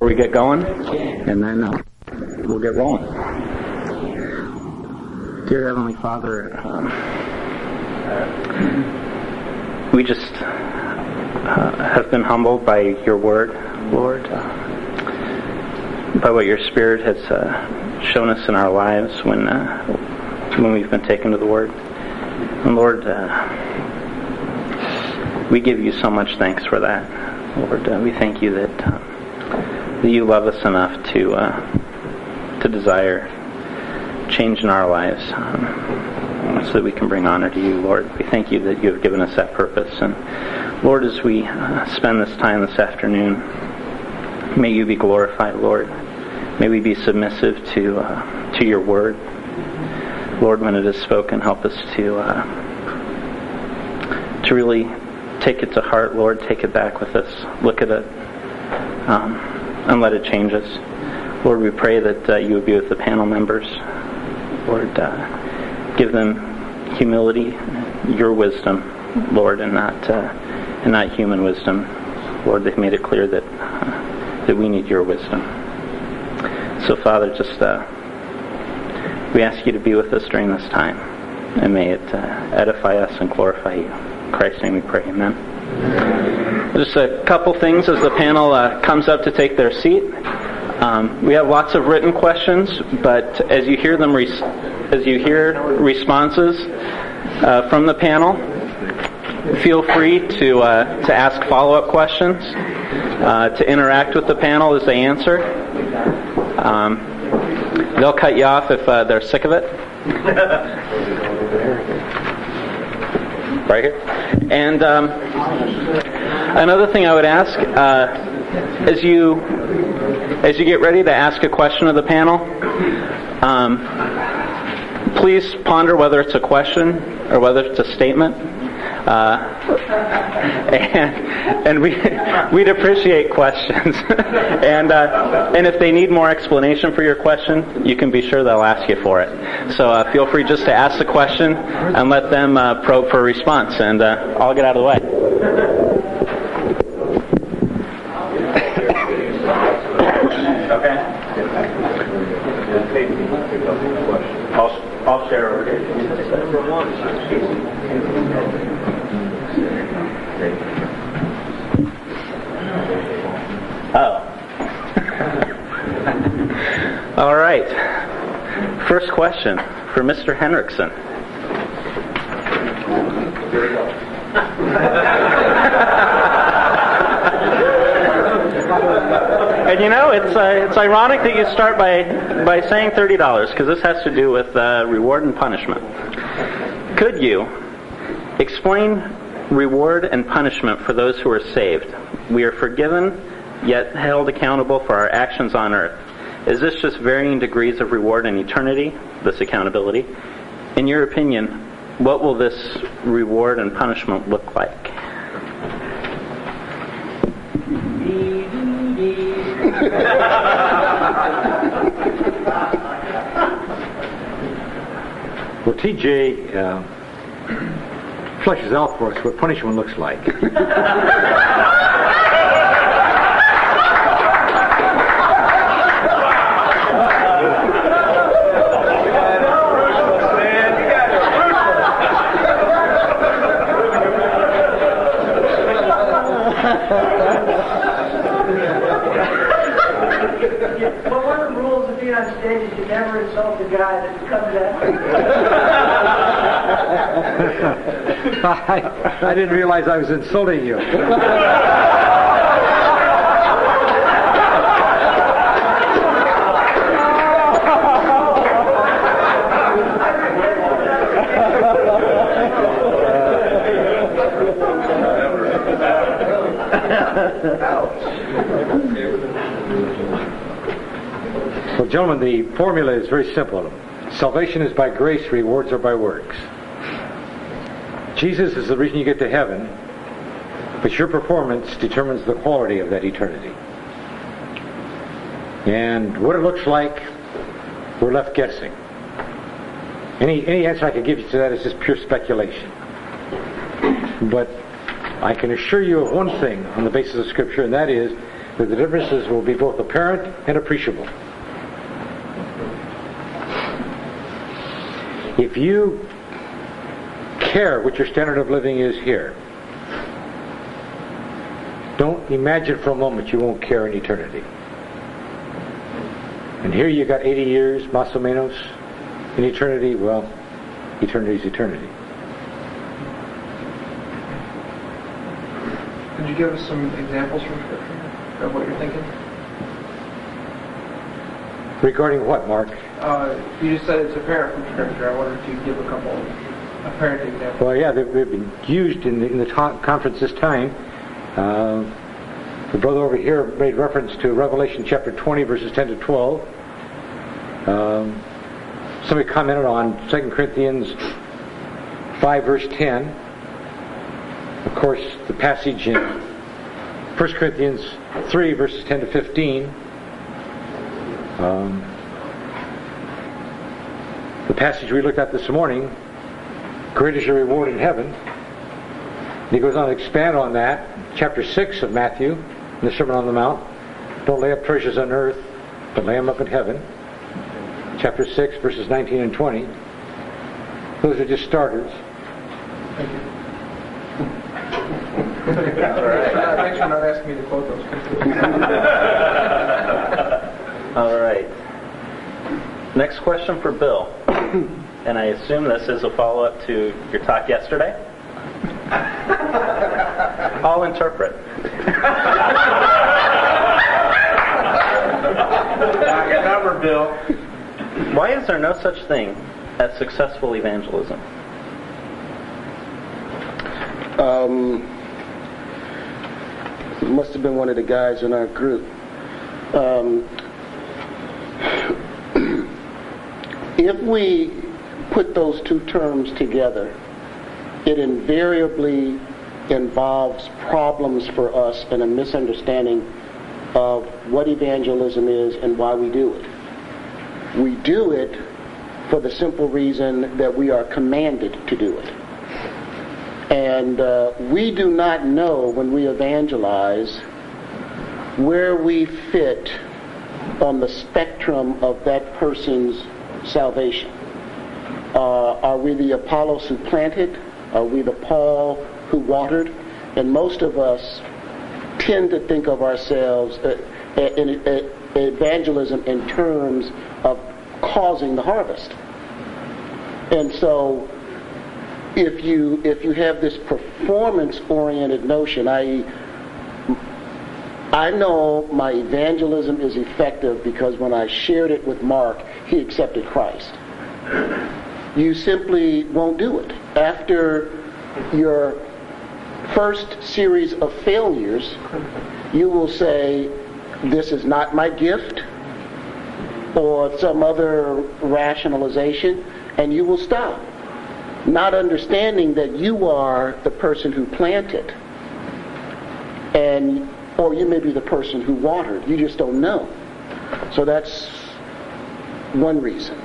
we get going, and then uh, we'll get rolling. Dear Heavenly Father, um, we just uh, have been humbled by your word, Lord, uh, by what your Spirit has uh, shown us in our lives when uh, when we've been taken to the Word. And Lord, we give you so much thanks for that. Lord, we thank you that that you love us enough to to desire change in our lives. Um, so that we can bring honor to you, Lord. We thank you that you have given us that purpose. And Lord, as we uh, spend this time this afternoon, may you be glorified, Lord. May we be submissive to uh, to your word, Lord. When it is spoken, help us to uh, to really take it to heart, Lord. Take it back with us. Look at it, um, and let it change us. Lord, we pray that uh, you would be with the panel members. Lord, uh, give them humility, your wisdom, Lord, and not uh, and not human wisdom. Lord, they've made it clear that uh, that we need your wisdom. So, Father, just uh, we ask you to be with us during this time, and may it edify us and glorify you. In Christ's name, we pray. Amen. Just a couple things as the panel uh, comes up to take their seat. Um, we have lots of written questions, but as you hear them, res- as you hear responses uh, from the panel, feel free to uh, to ask follow-up questions, uh, to interact with the panel as they answer. Um, they'll cut you off if uh, they're sick of it. right here. And um, another thing I would ask, uh, as you as you get ready to ask a question of the panel, um, please ponder whether it's a question or whether it's a statement. Uh, and, and we we'd appreciate questions. and uh, and if they need more explanation for your question, you can be sure they'll ask you for it. So uh, feel free just to ask the question and let them uh, probe for a response, and uh, I'll get out of the way. Okay. I'll, I'll share over here. Oh. All right. First question for Mr. Henrichsen. And you know, it's uh, it's ironic that you start by by saying thirty dollars because this has to do with uh, reward and punishment. Could you explain reward and punishment for those who are saved? We are forgiven, yet held accountable for our actions on earth. Is this just varying degrees of reward in eternity? This accountability. In your opinion, what will this reward and punishment look like? Well, TJ uh, fleshes out for us what punishment looks like. Well, one of the rules of being on stage is you never insult the guy that comes after I, I didn't realize I was insulting you. Well, gentlemen, the formula is very simple. Salvation is by grace, rewards are by works. Jesus is the reason you get to heaven, but your performance determines the quality of that eternity. And what it looks like, we're left guessing. Any, any answer I could give you to that is just pure speculation. But I can assure you of one thing on the basis of Scripture, and that is that The differences will be both apparent and appreciable. If you care what your standard of living is here, don't imagine for a moment you won't care in eternity. And here you got 80 years, más o menos, in eternity. Well, eternity is eternity. Could you give us some examples from Scripture of what you're thinking? Regarding what, Mark? Uh, you just said it's apparent from Scripture. I wonder if you give a couple apparent examples. Well, yeah, they've, they've been used in the, in the ta- conference this time. Uh, the brother over here made reference to Revelation chapter 20, verses 10 to 12. Um, somebody commented on 2 Corinthians 5, verse 10. Of course, the passage in 1 Corinthians 3, verses 10 to 15. Um, the passage we looked at this morning, great is your reward in heaven. And he goes on to expand on that, chapter 6 of Matthew, in the Sermon on the Mount. Don't lay up treasures on earth, but lay them up in heaven. Chapter 6, verses 19 and 20. Those are just starters. Thank you. Thanks for not asking me to quote those. All right. Next question for Bill. And I assume this is a follow up to your talk yesterday. I'll interpret. Got your number, Bill. Why is there no such thing as successful evangelism? Um, must have been one of the guys in our group. Um, if we put those two terms together, it invariably involves problems for us and a misunderstanding of what evangelism is and why we do it. We do it for the simple reason that we are commanded to do it. And uh, we do not know when we evangelize where we fit on the spectrum of that person's salvation. Uh, are we the Apollos who planted? Are we the Paul who watered? And most of us tend to think of ourselves uh, in, evangelism in terms of causing the harvest. And so if you if you have this performance oriented notion, i.e. I know my evangelism is effective because when I shared it with Mark, he accepted Christ. You simply won't do it. After your first series of failures, you will say, This is not my gift, or some other rationalization, and you will stop. Not understanding that you are the person who planted, and or you may be the person who watered. You just don't know. So that's one reason.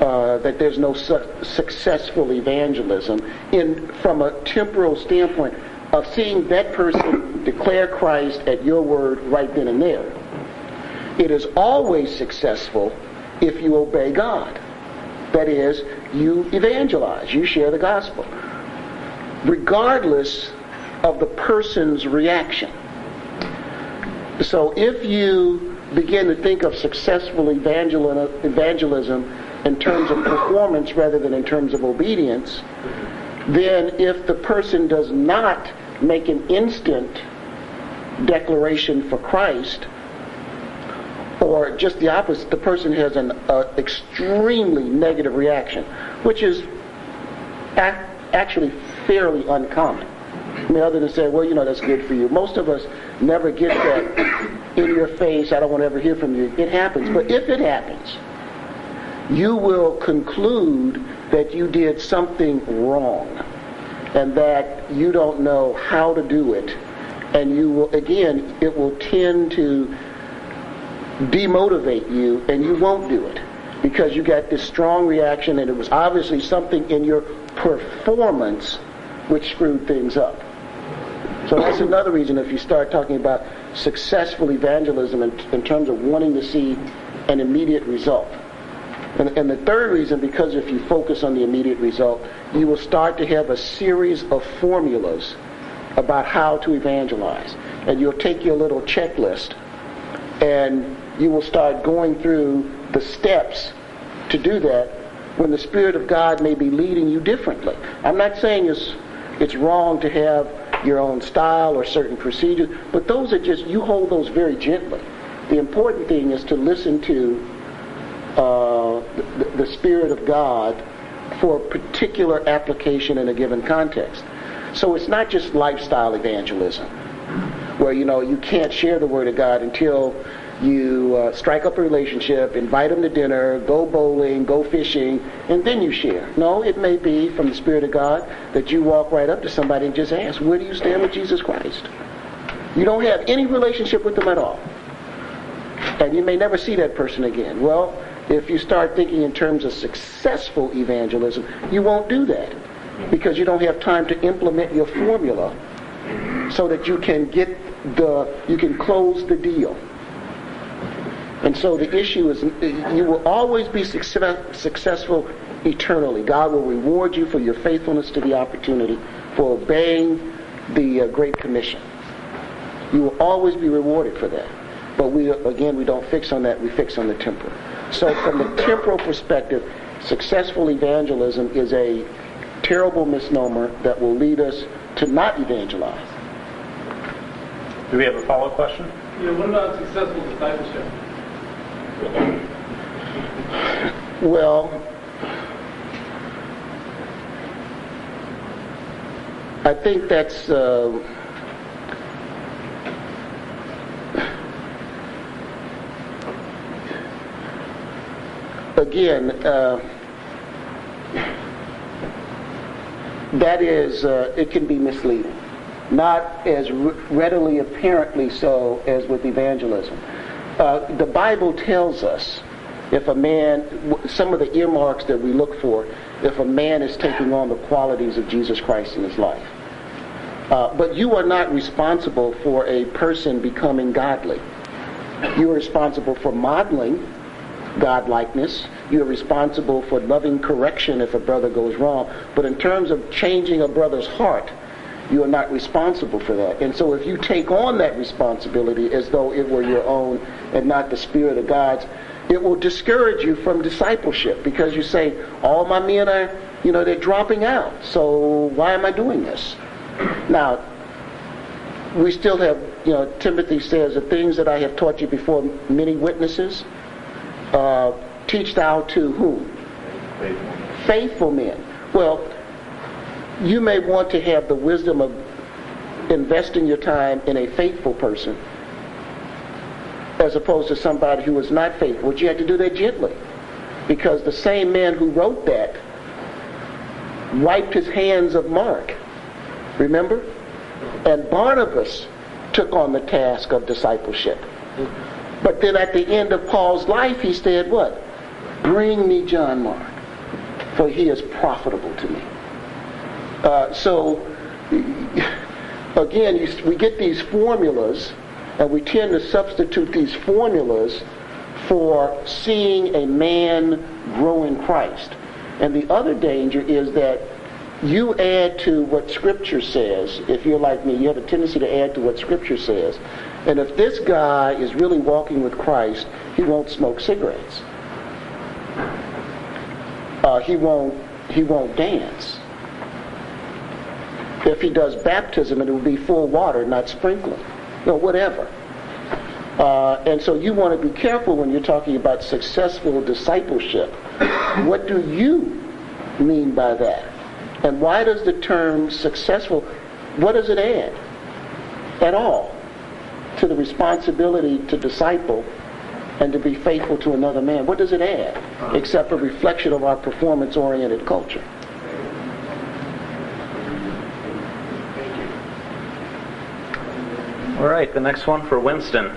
Uh, that there's no su- successful evangelism in from a temporal standpoint of seeing that person declare Christ at your word right then and there. It is always successful if you obey God. That is, you evangelize, you share the gospel, regardless of the person's reaction. So if you begin to think of successful evangelism in terms of performance rather than in terms of obedience, then if the person does not make an instant declaration for Christ, or just the opposite, the person has an uh, extremely negative reaction, which is ac- actually fairly uncommon. I mean, other than say, well, you know, that's good for you. Most of us never get that in your face, I don't want to ever hear from you. It happens. But if it happens, you will conclude that you did something wrong and that you don't know how to do it. And you will, again, it will tend to demotivate you and you won't do it because you got this strong reaction and it was obviously something in your performance which screwed things up. So that's another reason if you start talking about successful evangelism in, in terms of wanting to see an immediate result. And, and, the third reason, because if you focus on the immediate result, you will start to have a series of formulas about how to evangelize. And you'll take your little checklist and you will start going through the steps to do that when the Spirit of God may be leading you differently. I'm not saying it's, it's wrong to have your own style or certain procedures, but those are just, you hold those very gently. The important thing is to listen to uh, the, the Spirit of God for a particular application in a given context. So it's not just lifestyle evangelism, where you know you can't share the Word of God until you uh, strike up a relationship, invite them to dinner, go bowling, go fishing, and then you share. No, it may be from the Spirit of God that you walk right up to somebody and just ask, where do you stand with Jesus Christ? You don't have any relationship with them at all. And you may never see that person again. Well, if you start thinking in terms of successful evangelism, you won't do that because you don't have time to implement your formula so that you can get the you can close the deal. And so the issue is you will always be success, successful eternally. God will reward you for your faithfulness to the opportunity, for obeying the uh, Great Commission. You will always be rewarded for that. But we again we don't fix on that, we fix on the temporal. So from the temporal perspective, successful evangelism is a terrible misnomer that will lead us to not evangelize. Do we have a follow-up question? Yeah, what about successful discipleship? Well, I think that's uh, again uh, that is uh, it can be misleading. Not as readily apparently so as with evangelism uh, the Bible tells us if a man, some of the earmarks that we look for, if a man is taking on the qualities of Jesus Christ in his life. Uh, but you are not responsible for a person becoming godly. You are responsible for modeling godlikeness. You are responsible for loving correction if a brother goes wrong. But in terms of changing a brother's heart, you are not responsible for that. And so if you take on that responsibility as though it were your own and not the Spirit of God's, it will discourage you from discipleship because you say, all my men are, you know, they're dropping out. So why am I doing this? Now, we still have, you know, Timothy says, the things that I have taught you before many witnesses, uh, teach thou to whom? Faithful. Faithful men. Well, you may want to have the wisdom of investing your time in a faithful person as opposed to somebody who was not faithful. But you had to do that gently. Because the same man who wrote that wiped his hands of Mark. Remember? And Barnabas took on the task of discipleship. But then at the end of Paul's life, he said, What? Bring me John Mark, for he is profitable to me. Uh, so, again, you, we get these formulas, and we tend to substitute these formulas for seeing a man grow in Christ. And the other danger is that you add to what Scripture says. If you're like me, you have a tendency to add to what Scripture says. And if this guy is really walking with Christ, he won't smoke cigarettes. Uh, he won't. He won't dance. If he does baptism, it will be full water, not sprinkling, or whatever. Uh, and so you want to be careful when you're talking about successful discipleship. what do you mean by that? And why does the term successful, what does it add at all to the responsibility to disciple and to be faithful to another man? What does it add except a reflection of our performance-oriented culture? All right, the next one for Winston.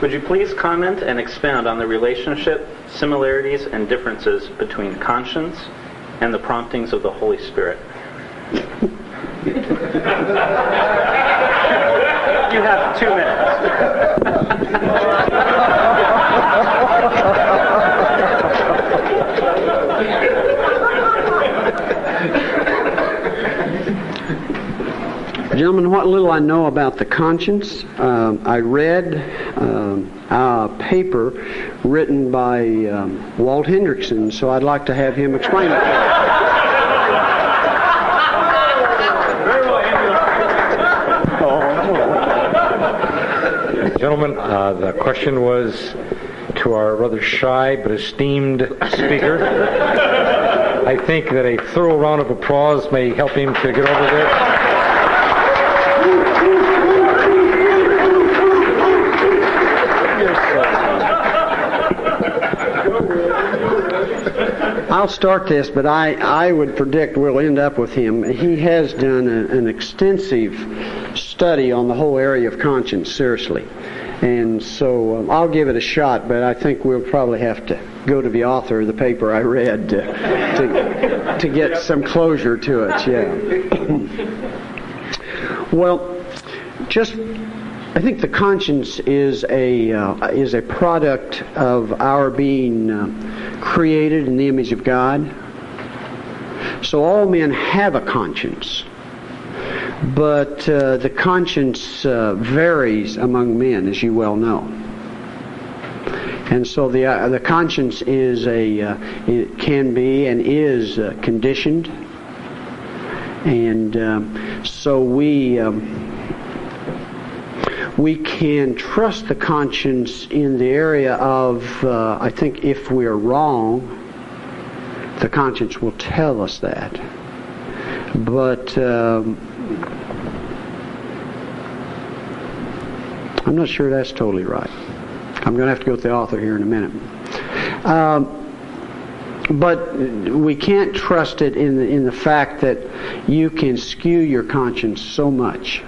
Would you please comment and expound on the relationship, similarities, and differences between conscience and the promptings of the Holy Spirit? you have two Gentlemen, what little I know about the conscience, uh, I read um, a paper written by um, Walt Hendrickson, so I'd like to have him explain it. Gentlemen, uh, the question was to our rather shy but esteemed speaker. I think that a thorough round of applause may help him to get over there. I'll start this, but I, I would predict we'll end up with him. He has done a, an extensive study on the whole area of conscience, seriously. And so um, I'll give it a shot, but I think we'll probably have to go to the author of the paper I read to, to, to get some closure to it, yeah. well, just I think the conscience is a uh, is a product of our being uh, created in the image of God. So all men have a conscience. But uh, the conscience uh, varies among men, as you well know. And so the, uh, the conscience is a, uh, it can be and is uh, conditioned. And um, so we, um, we can trust the conscience in the area of, uh, I think, if we're wrong, the conscience will tell us that. But um, I'm not sure that's totally right. I'm going to have to go with the author here in a minute. Um, but we can't trust it in the, in the fact that you can skew your conscience so much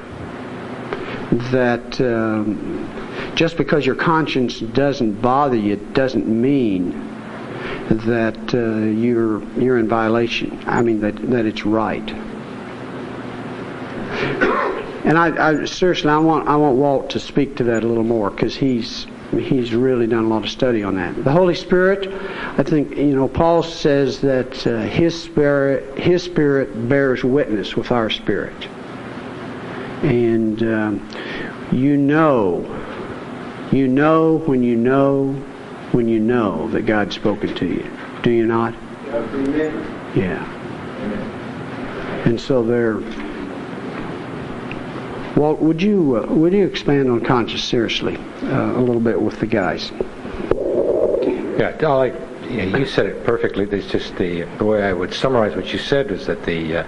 that um, just because your conscience doesn't bother you doesn't mean that uh, you're you're in violation. I mean that that it's right. And I, I seriously, I want I want Walt to speak to that a little more because he's he's really done a lot of study on that. The Holy Spirit, I think you know, Paul says that uh, his spirit his spirit bears witness with our spirit and um, you know, you know when you know when you know that God's spoken to you. Do you not? Yeah. And so there. Well, would you uh, would you expand on conscience seriously uh, a little bit with the guys? Yeah, like yeah, you said it perfectly. It's just the the way I would summarize what you said is that the uh,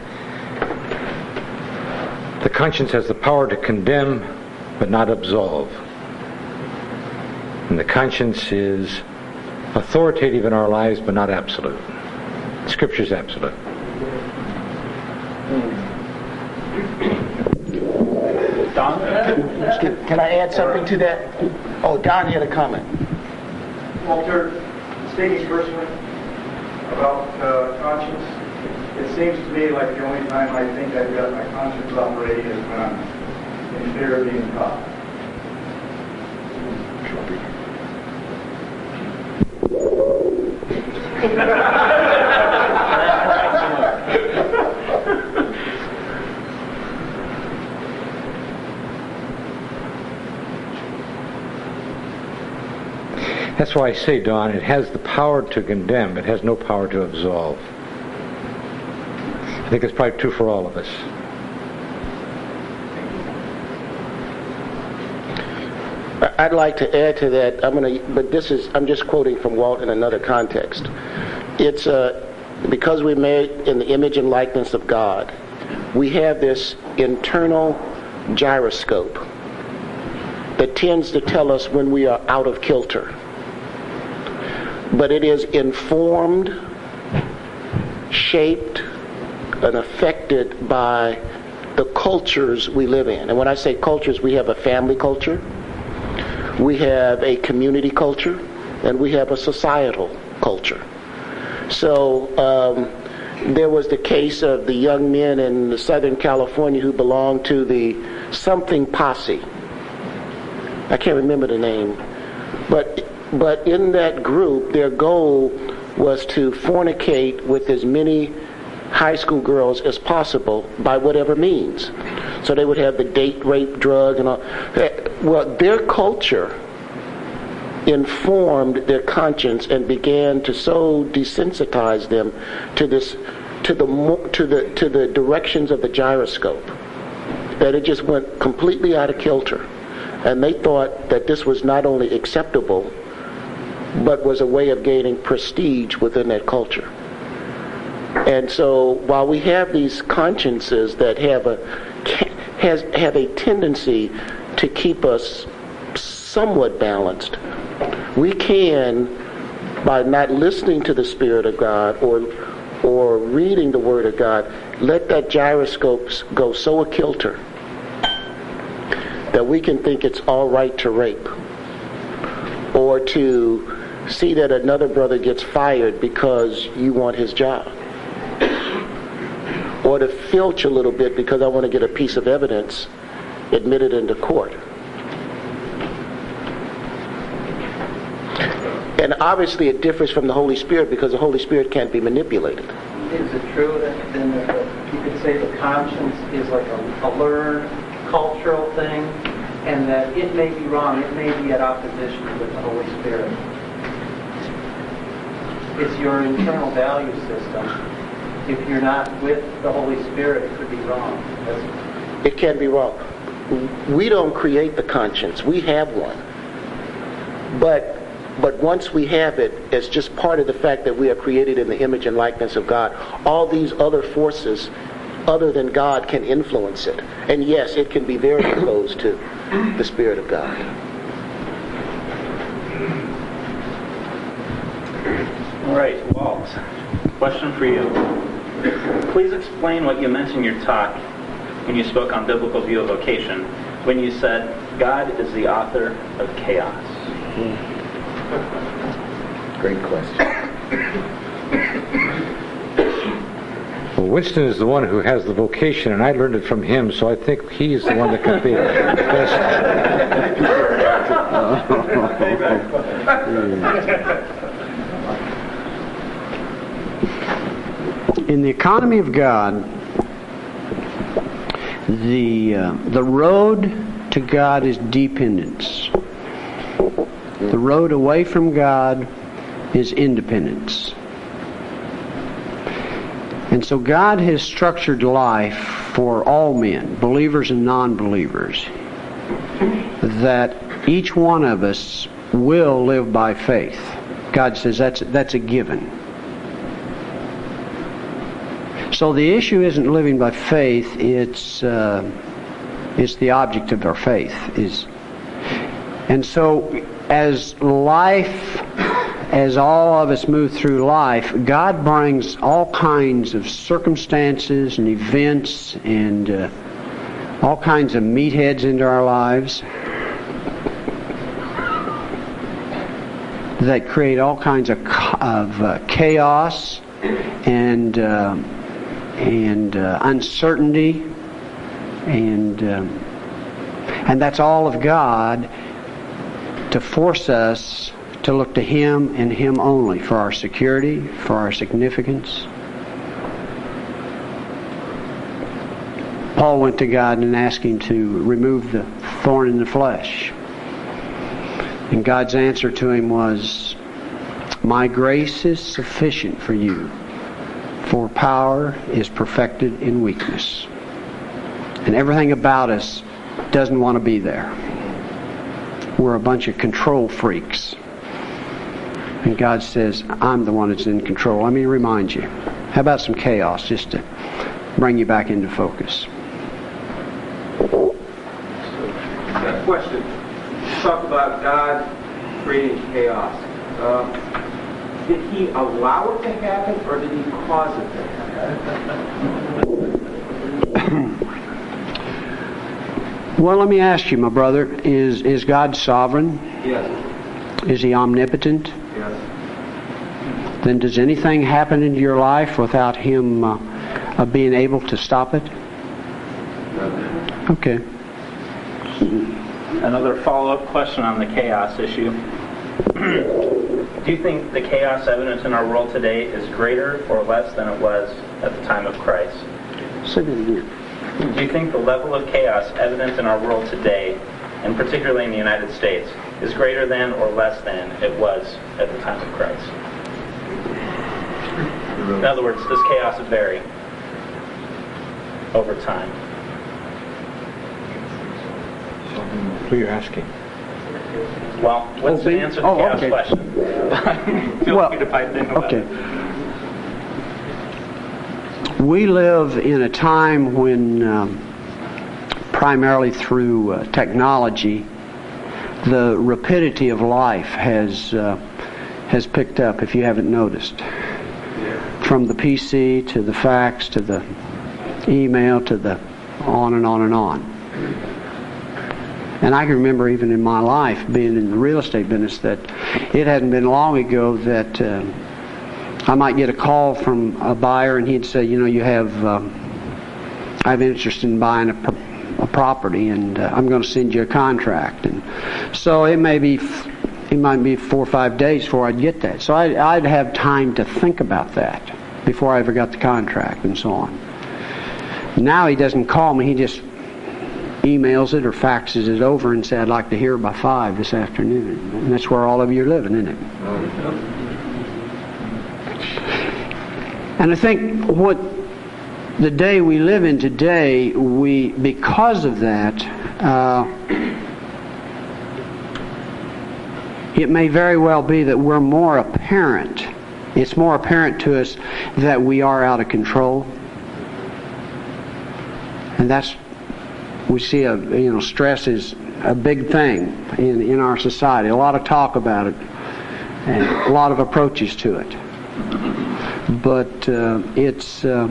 the conscience has the power to condemn but not absolve. And the conscience is authoritative in our lives but not absolute. Scripture is absolute. Don? Can I add something to that? Oh, Don you had a comment. Walter, speaking personally about uh, conscience, it seems to me like the only time I think I've got my conscience operating is when I'm in fear of being caught. That's why I say, Don, it has the power to condemn, it has no power to absolve think it's probably true for all of us. I'd like to add to that. I'm going to, but this is I'm just quoting from Walt in another context. It's uh, because we're made in the image and likeness of God. We have this internal gyroscope that tends to tell us when we are out of kilter. But it is informed, shaped, and affected by the cultures we live in. And when I say cultures, we have a family culture, we have a community culture, and we have a societal culture. So um, there was the case of the young men in Southern California who belonged to the something posse. I can't remember the name, but but in that group, their goal was to fornicate with as many high school girls as possible by whatever means. So they would have the date rape drug and all. Eh, well, their culture informed their conscience and began to so desensitize them to this to the to the to the directions of the gyroscope that it just went completely out of kilter and they thought that this was not only acceptable but was a way of gaining prestige within that culture and so while we have these consciences that have a has have a tendency to keep us somewhat balanced we can, by not listening to the Spirit of God or or reading the Word of God, let that gyroscope go so a kilter that we can think it's all right to rape or to see that another brother gets fired because you want his job to filch a little bit because I want to get a piece of evidence admitted into court. And obviously it differs from the Holy Spirit because the Holy Spirit can't be manipulated. Is it true that then you could say the conscience is like a, a learned cultural thing and that it may be wrong, it may be at opposition with the Holy Spirit? It's your internal value system. If you're not with the Holy Spirit, it could be wrong. That's it can be wrong. We don't create the conscience. We have one. But but once we have it, it's just part of the fact that we are created in the image and likeness of God. All these other forces other than God can influence it. And yes, it can be very opposed to the Spirit of God. All right, Walt, question for you. Please explain what you meant in your talk when you spoke on biblical view of vocation, when you said God is the author of chaos. Mm. Great question. Well, Winston is the one who has the vocation, and I learned it from him, so I think he's the one that can be best. In the economy of God, the uh, the road to God is dependence. The road away from God is independence. And so God has structured life for all men, believers and non believers, that each one of us will live by faith. God says that's, that's a given. So the issue isn't living by faith, it's, uh, it's the object of our faith. Is, and so as life, as all of us move through life, God brings all kinds of circumstances and events and uh, all kinds of meatheads into our lives that create all kinds of, of uh, chaos and uh, and uh, uncertainty and um, and that's all of God to force us to look to Him and Him only for our security, for our significance. Paul went to God and asked Him to remove the thorn in the flesh. And God's answer to him was, My grace is sufficient for you, for power is perfected in weakness. And everything about us doesn't want to be there we're a bunch of control freaks. And God says, I'm the one that's in control. Let me remind you. How about some chaos just to bring you back into focus? question. talk about God creating chaos. Uh, did he allow it to happen or did he cause it to happen? Well, let me ask you, my brother, is, is God sovereign? Yes. Is he omnipotent? Yes. Then does anything happen into your life without him uh, uh, being able to stop it? Okay. Another follow-up question on the chaos issue. Do you think the chaos evident in our world today is greater or less than it was at the time of Christ? Say that again. Do you think the level of chaos evident in our world today, and particularly in the United States, is greater than or less than it was at the time of Christ? In other words, does chaos vary over time? Who are you asking? Well, what's Oh, the answer to the Oh, okay. question? Feel Well, free to pipe in okay. it. We live in a time when, um, primarily through uh, technology, the rapidity of life has uh, has picked up. If you haven't noticed, from the PC to the fax to the email to the on and on and on. And I can remember even in my life being in the real estate business that it hadn't been long ago that. Uh, I might get a call from a buyer and he'd say, you know, you have, um, I have interest in buying a, pro- a property and uh, I'm going to send you a contract. And so it may be, it might be four or five days before I'd get that. So I, I'd have time to think about that before I ever got the contract and so on. Now he doesn't call me, he just emails it or faxes it over and says, I'd like to hear by five this afternoon. And that's where all of you are living, isn't it? And I think what the day we live in today, we because of that, uh, it may very well be that we're more apparent. It's more apparent to us that we are out of control, and that's we see a you know stress is a big thing in in our society. A lot of talk about it, and a lot of approaches to it but uh, it's uh,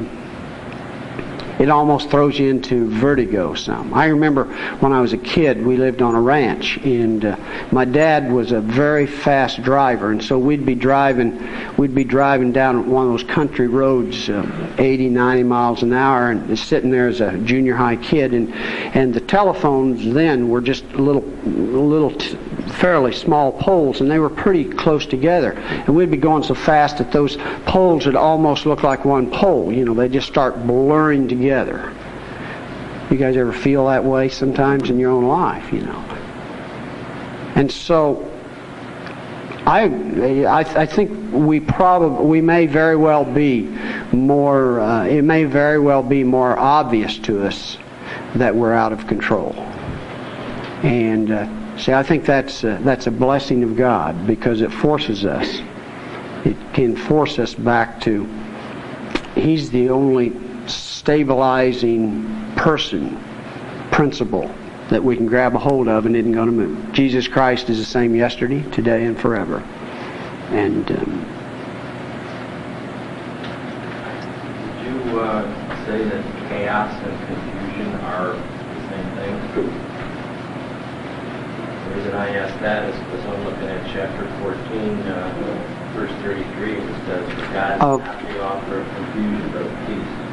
it almost throws you into vertigo some. I remember when I was a kid, we lived on a ranch, and uh, my dad was a very fast driver, and so we'd be driving, we'd be driving down one of those country roads, uh, 80, 90 miles an hour, and sitting there as a junior high kid, and and the telephones then were just little, little. T- fairly small poles and they were pretty close together and we'd be going so fast that those poles would almost look like one pole you know they just start blurring together you guys ever feel that way sometimes in your own life you know and so I, I, I think we probably we may very well be more uh, it may very well be more obvious to us that we're out of control and uh, See, I think that's uh, that's a blessing of God because it forces us. It can force us back to. He's the only stabilizing person, principle that we can grab a hold of and isn't going to move. Jesus Christ is the same yesterday, today, and forever. And um, Would you uh, say that chaos and confusion are the same thing? The reason I ask that is because I'm looking at chapter 14, uh, verse 33, it says, For God is Of- not the author of confusion, but of peace.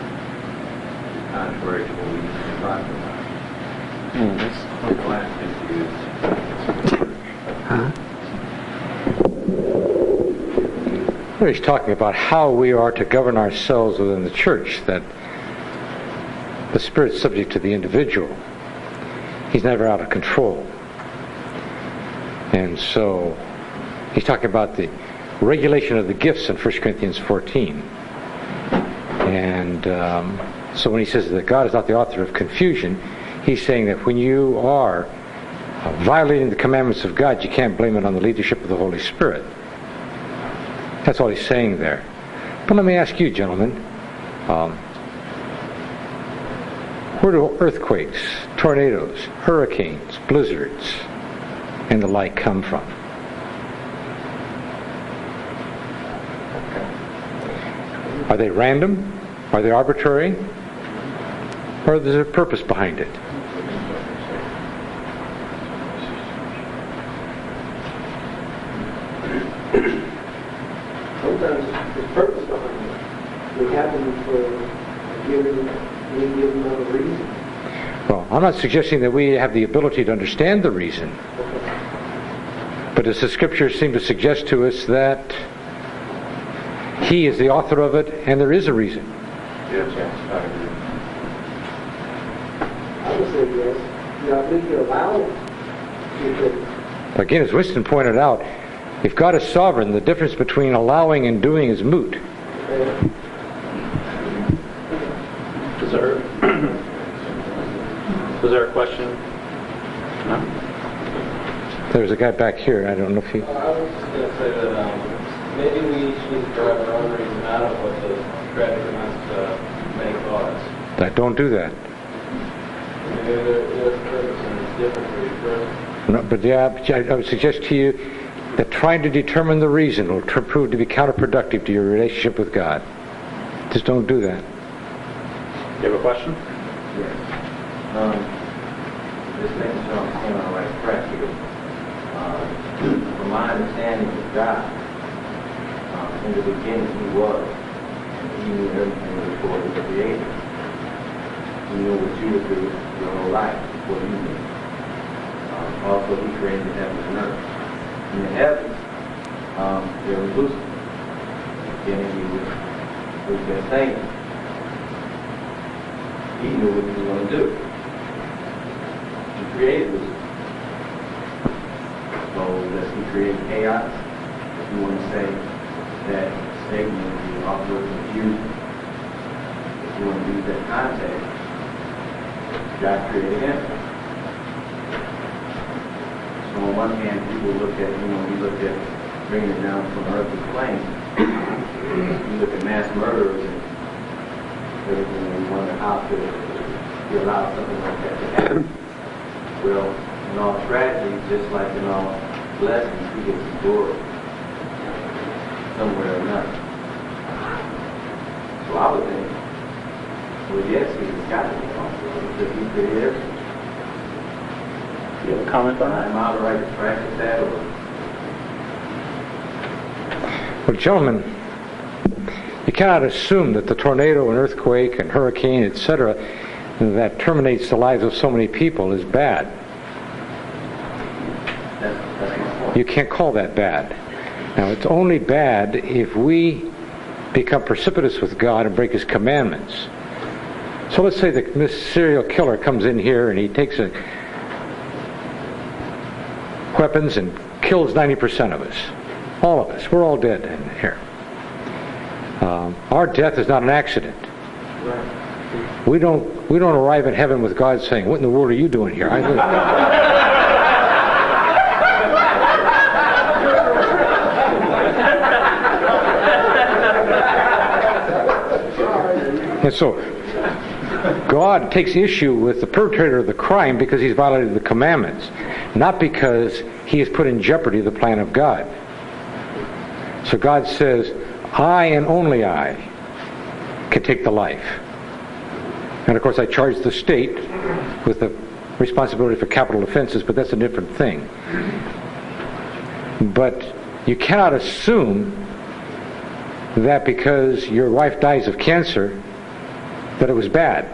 Contrary to what we used to talk about. I'm glad confused. huh? He's talking about how we are to govern ourselves within the church, that the Spirit's subject to the individual. He's never out of control. And so he's talking about the regulation of the gifts in 1 Corinthians 14. And um, so when he says that God is not the author of confusion, he's saying that when you are violating the commandments of God, you can't blame it on the leadership of the Holy Spirit. That's all he's saying there. But let me ask you, gentlemen, um, where do earthquakes, tornadoes, hurricanes, blizzards, and the like come from? Are they random? Are they arbitrary? Or is there a purpose behind it? Sometimes there's purpose behind it. They happen for a given, any given other reason. Well, I'm not suggesting that we have the ability to understand the reason. But does the scripture seem to suggest to us that he is the author of it and there is a reason? Yes, yes, I agree. I would say yes. You know, I think you allow you to Again, as Winston pointed out, if God is sovereign, the difference between allowing and doing is moot. Is there, was there a question? No? There's a guy back here. I don't know if he. I was just going to say that um, maybe we should need to drive our own reason out of what the tragic events uh, may cause. I don't do that. Maybe there is a purpose and it's different for each person. No, but yeah, but I I would suggest to you that trying to determine the reason will tr- prove to be counterproductive to your relationship with God. Just don't do that. You have a question? Um, I'm staying on the right track here. Uh, From my understanding of God, uh, in the beginning He was, and He knew everything before He was created. He knew what you would do your whole life, what you knew. Um, Also, He created the heavens and earth. In the heavens, um, there was Lucifer. Beginning He was, just Satan. He knew what He was going to do. Created Lucifer. So that he create chaos? If you want to say that statement the author of confusion, if you want to use that context, God created him. So on one hand, people look at, you know, we look at bringing it down from earth to plane. you look at mass murderers and everything, and you wonder how could you allow something like that to happen. Well, in all tragedy, just like in all blessings, he gets his glory somewhere or another. So I would think, well, yes, he's got to be awesome because he created everything. You have a comment on that? Am I on the right track with that, or? Well, gentlemen, you cannot assume that the tornado and earthquake and hurricane, etc., that terminates the lives of so many people is bad. You can't call that bad. Now, it's only bad if we become precipitous with God and break His commandments. So let's say that this serial killer comes in here and he takes a, weapons and kills 90% of us. All of us. We're all dead in here. Um, our death is not an accident. We don't we don't arrive in heaven with God saying, "What in the world are you doing here?" I, and so God takes issue with the perpetrator of the crime because he's violated the commandments, not because he has put in jeopardy the plan of God. So God says, I and only I can take the life. And of course, I charge the state with the responsibility for capital offenses, but that's a different thing. But you cannot assume that because your wife dies of cancer, that it was bad.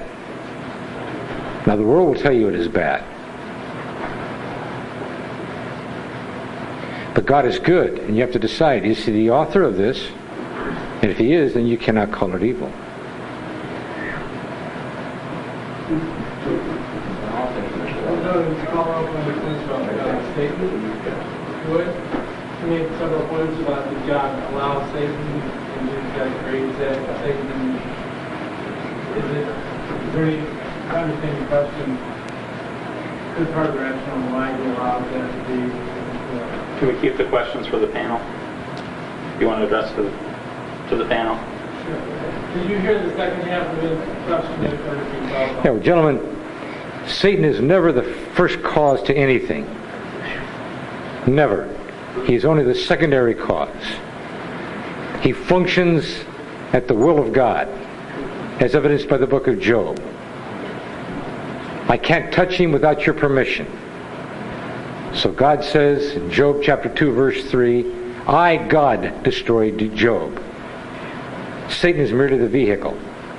Now, the world will tell you it is bad. But God is good, and you have to decide is he the author of this? And if he is, then you cannot call it evil. to follow up on the points about God's statement, would you made several points about that God allows Satan and then God creates that Satan. Is it, is there any, I understand your question, good part of the rationale why he allows that to be, uh, Can we keep the questions for the panel? You want to address to the, to the panel? did you hear the second half of the question that occurred to me about? Yeah, well, gentlemen, Satan is never the first cause to anything. Never. He's only the secondary cause. He functions at the will of God, as evidenced by the book of Job. I can't touch him without your permission. So God says in Job chapter 2, verse 3, I, God, destroyed Job. Satan is merely the vehicle,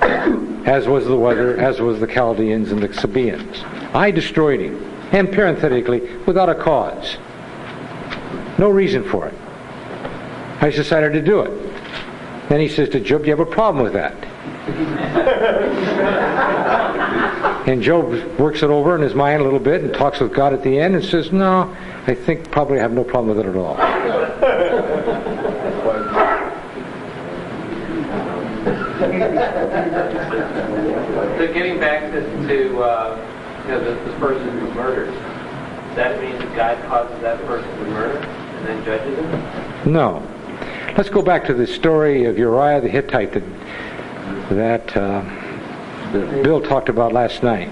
as was the weather, as was the Chaldeans and the Sabaeans. I destroyed him. And parenthetically, without a cause. No reason for it. I just decided to do it. Then he says to Job, Do you have a problem with that? and Job works it over in his mind a little bit and talks with God at the end and says, No, I think probably I have no problem with it at all. So getting back to, to uh, you know, this, this person who murders, does that mean that God causes that person to murder then judges him? No. Let's go back to the story of Uriah the Hittite that, that, uh, Bill talked about last night.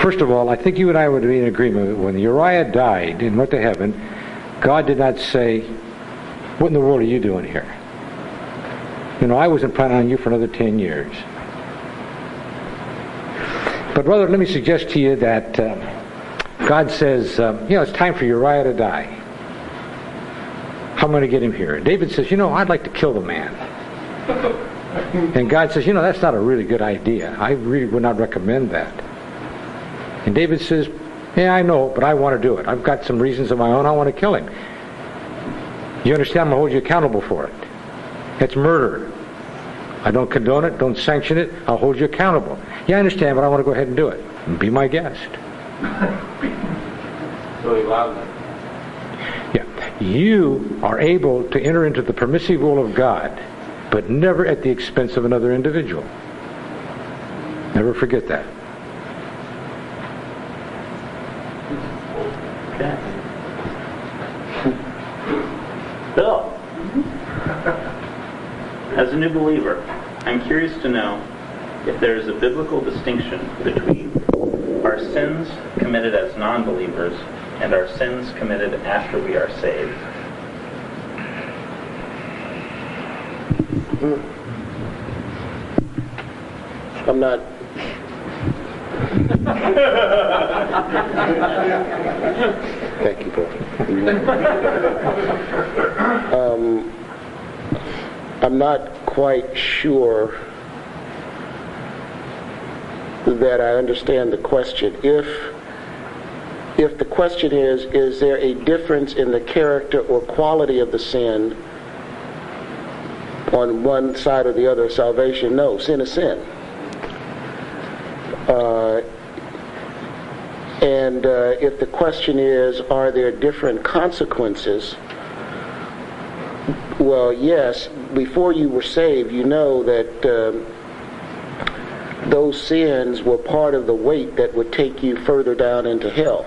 First of all, I think you and I would be in agreement when Uriah died and went to heaven, God did not say, What in the world are you doing here? You know, I wasn't planning on you for another 10 years. But, brother, let me suggest to you that uh, God says, uh, You know, it's time for Uriah to die. How am I going to get him here? David says, You know, I'd like to kill the man. And God says, You know, that's not a really good idea. I really would not recommend that. And David says, Yeah, I know, but I want to do it. I've got some reasons of my own. I want to kill him. You understand? I'm going to hold you accountable for it. It's murder. I don't condone it, don't sanction it. I'll hold you accountable. Yeah, I understand, but I want to go ahead and do it. Be my guest. Yeah. You are able to enter into the permissive will of God, but never at the expense of another individual. Never forget that. Okay. Bill, as a new believer, I'm curious to know if there is a biblical distinction between our sins committed as non believers and our sins committed after we are saved. I'm not. Thank you, Bill. Um, I'm not quite sure that I understand the question. If if the question is, is there a difference in the character or quality of the sin on one side or the other of salvation? No, sin is sin. Uh, and uh, if the question is, are there different consequences? Well, yes. Before you were saved, you know that um, those sins were part of the weight that would take you further down into hell.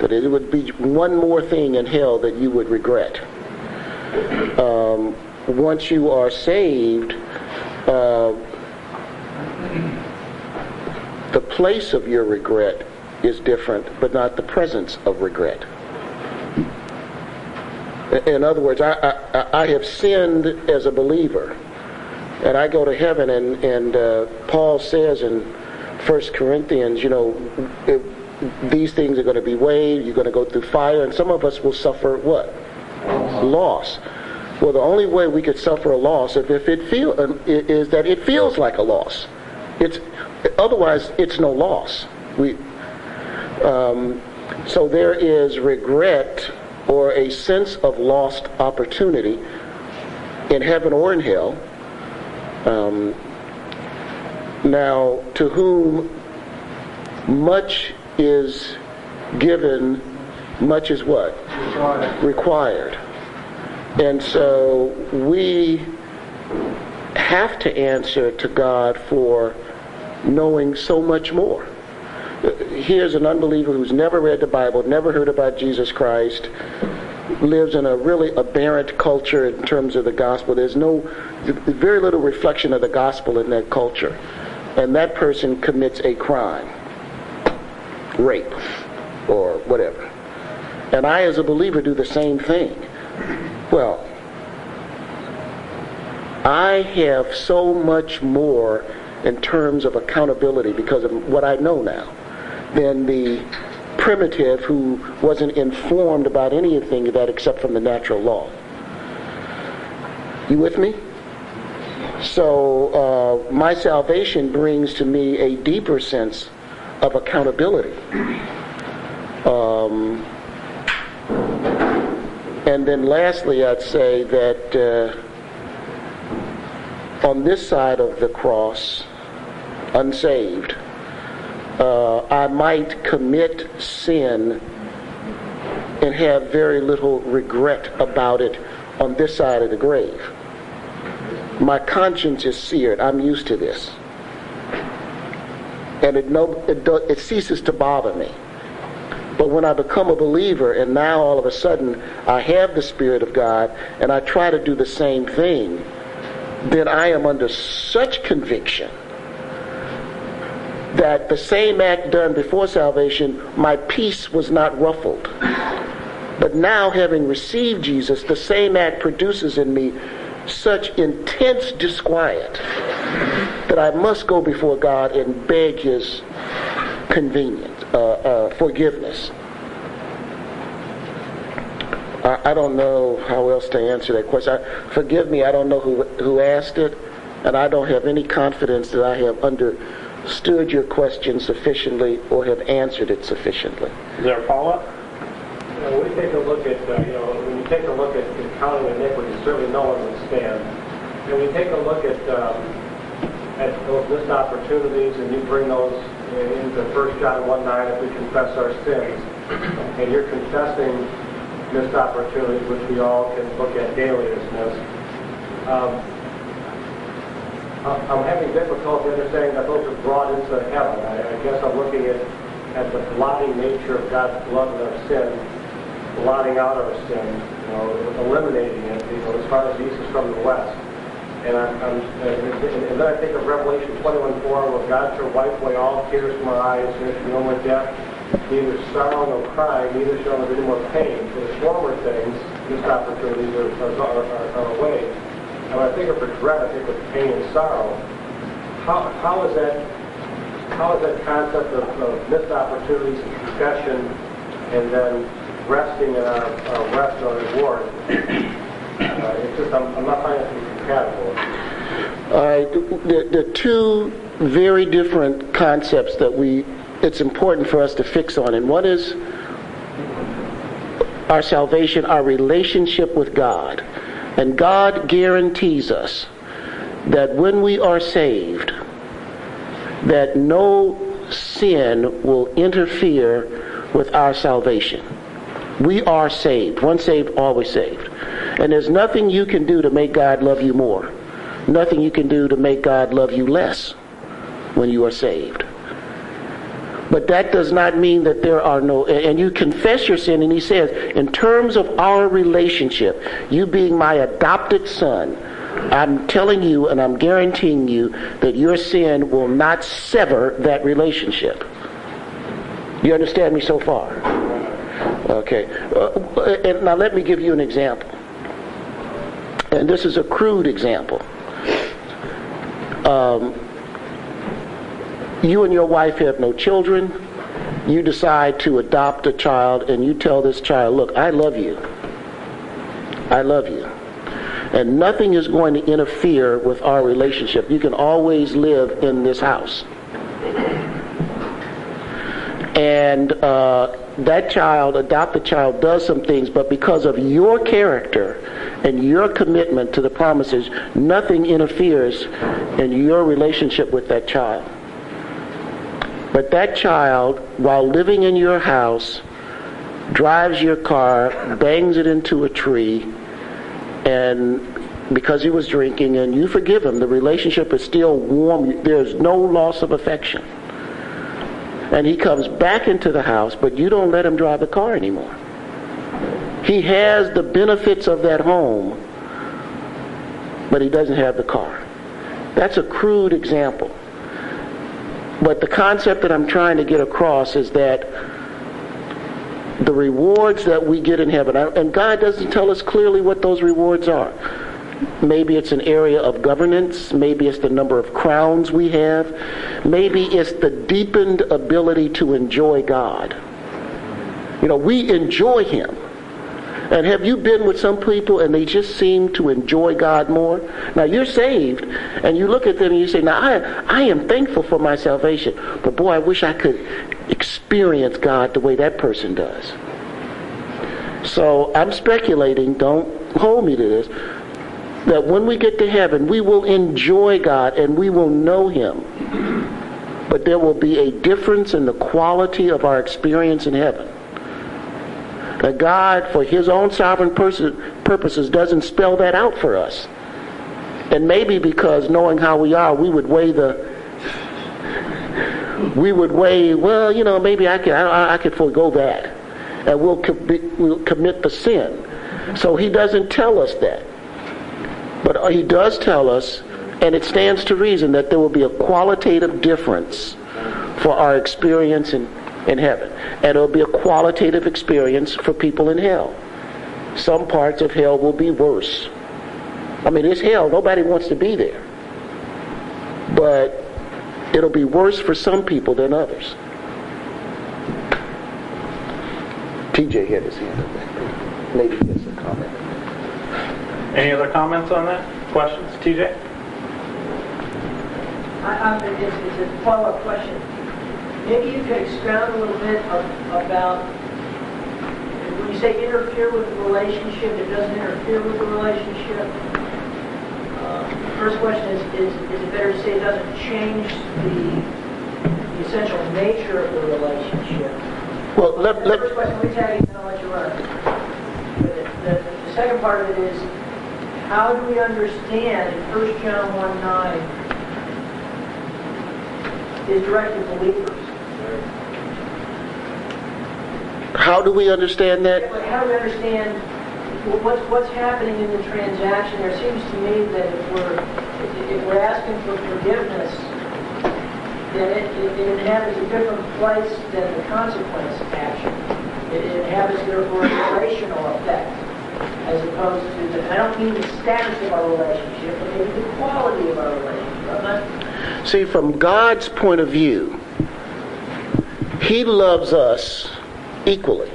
That it would be one more thing in hell that you would regret. Um, once you are saved, uh, the place of your regret is different, but not the presence of regret. In other words, I, I, I have sinned as a believer, and I go to heaven, and, and uh, Paul says in 1 Corinthians, you know, if these things are going to be weighed, you're going to go through fire, and some of us will suffer what? Loss. Well, the only way we could suffer a loss if, if it feel, uh, is that it feels like a loss. It's, otherwise, it's no loss. We, um, so there is regret or a sense of lost opportunity in heaven or in hell. Um, now, to whom much is given, much is what? Required. Required. And so we have to answer to God for knowing so much more. Here's an unbeliever who's never read the Bible, never heard about Jesus Christ, lives in a really aberrant culture in terms of the gospel. There's no, very little reflection of the gospel in that culture. And that person commits a crime, rape, or whatever. And I, as a believer, do the same thing. Well, I have so much more in terms of accountability because of what I know now than the primitive who wasn't informed about anything of that except from the natural law. You with me? So uh, my salvation brings to me a deeper sense of accountability. Um, and then lastly, I'd say that uh, on this side of the cross, unsaved, uh, I might commit sin and have very little regret about it on this side of the grave. My conscience is seared. I'm used to this. And it, no, it, do, it ceases to bother me. But when I become a believer and now all of a sudden I have the Spirit of God and I try to do the same thing, then I am under such conviction that the same act done before salvation, my peace was not ruffled. But now, having received Jesus, the same act produces in me such intense disquiet that I must go before God and beg His convenience, uh, uh, forgiveness. I, I, don't know how else to answer that question. I, forgive me, I don't know who, who asked it, and I don't have any confidence that I have understood your question sufficiently or have answered it sufficiently. Is there a follow-up? You know, we take a look at, uh, you know, when you take a look at counting iniquity, certainly no one would stand. And we take a look at um, at those missed opportunities, and you bring those into 1 John 1 9 if we confess our sins, and you're confessing missed opportunities, which we all can look at daily as missed. Um, I'm having difficulty understanding that those are brought into heaven. I, I guess I'm looking at, at the blotting nature of God's blood and our sin, blotting out our sin, you know, eliminating it, you know, as far as east is from the west. And, I'm, I'm, and then I think of Revelation 21:4, where God shall wipe away all tears from our eyes, there shall be no more death, neither sorrow nor crying, neither shall there be any more pain. For the former things, missed opportunities are, are, are, are away. And I think of regret, I think of pain and sorrow. How, how is that how is that concept of, of missed opportunities and confession and then resting in our, our rest or reward? Uh, it's just, I'm, I'm not finding it compatible. Right, the, the two very different concepts that we it's important for us to fix on, and one is our salvation, our relationship with God. And God guarantees us that when we are saved, that no sin will interfere with our salvation. We are saved. Once saved, always saved. And there's nothing you can do to make God love you more. Nothing you can do to make God love you less when you are saved. But that does not mean that there are no, and you confess your sin, and he says, in terms of our relationship, you being my adopted son, I'm telling you and I'm guaranteeing you that your sin will not sever that relationship. You understand me so far? Okay. Uh, and now let me give you an example. And this is a crude example. Um, you and your wife have no children. You decide to adopt a child and you tell this child, look, I love you. I love you. And nothing is going to interfere with our relationship. You can always live in this house. And uh, that child, adopted child, does some things, but because of your character and your commitment to the promises, nothing interferes in your relationship with that child. But that child, while living in your house, drives your car, bangs it into a tree, and because he was drinking, and you forgive him, the relationship is still warm. There's no loss of affection. And he comes back into the house, but you don't let him drive the car anymore. He has the benefits of that home, but he doesn't have the car. That's a crude example. But the concept that I'm trying to get across is that the rewards that we get in heaven, and God doesn't tell us clearly what those rewards are. Maybe it's an area of governance. Maybe it's the number of crowns we have. Maybe it's the deepened ability to enjoy God. You know, we enjoy Him. And have you been with some people and they just seem to enjoy God more? Now you're saved and you look at them and you say, now I, I am thankful for my salvation, but boy, I wish I could experience God the way that person does. So I'm speculating, don't hold me to this, that when we get to heaven, we will enjoy God and we will know Him. But there will be a difference in the quality of our experience in heaven that God, for his own sovereign purposes, doesn't spell that out for us. And maybe because knowing how we are, we would weigh the we would weigh, well, you know, maybe I could I, I could forego that, and we'll, co- we'll commit the sin. So he doesn't tell us that, but uh, he does tell us, and it stands to reason that there will be a qualitative difference for our experience in in heaven. And it'll be a qualitative experience for people in hell. Some parts of hell will be worse. I mean, it's hell. Nobody wants to be there. But it'll be worse for some people than others. TJ had his hand up Maybe he has a comment. Any other comments on that? Questions? TJ? I, I, it's, it's a follow-up question. Maybe you could expound a little bit of, about when you say interfere with the relationship, it doesn't interfere with the relationship. Uh, the first question is, is, is it better to say it doesn't change the, the essential nature of the relationship? Well, let, let, first question, let me tell you, and I'll let you run. The, the, the second part of it is, how do we understand in 1 John 1 9 is directed to believers? How do we understand that? How do we understand what's what's happening in the transaction? There seems to me that if we're if we're asking for forgiveness, then it, it, it inhabits a different place than the consequence action. It inhabits therefore a relational effect, as opposed to the. I don't mean the status of our relationship, but maybe the quality of our relationship. See, from God's point of view, He loves us equally.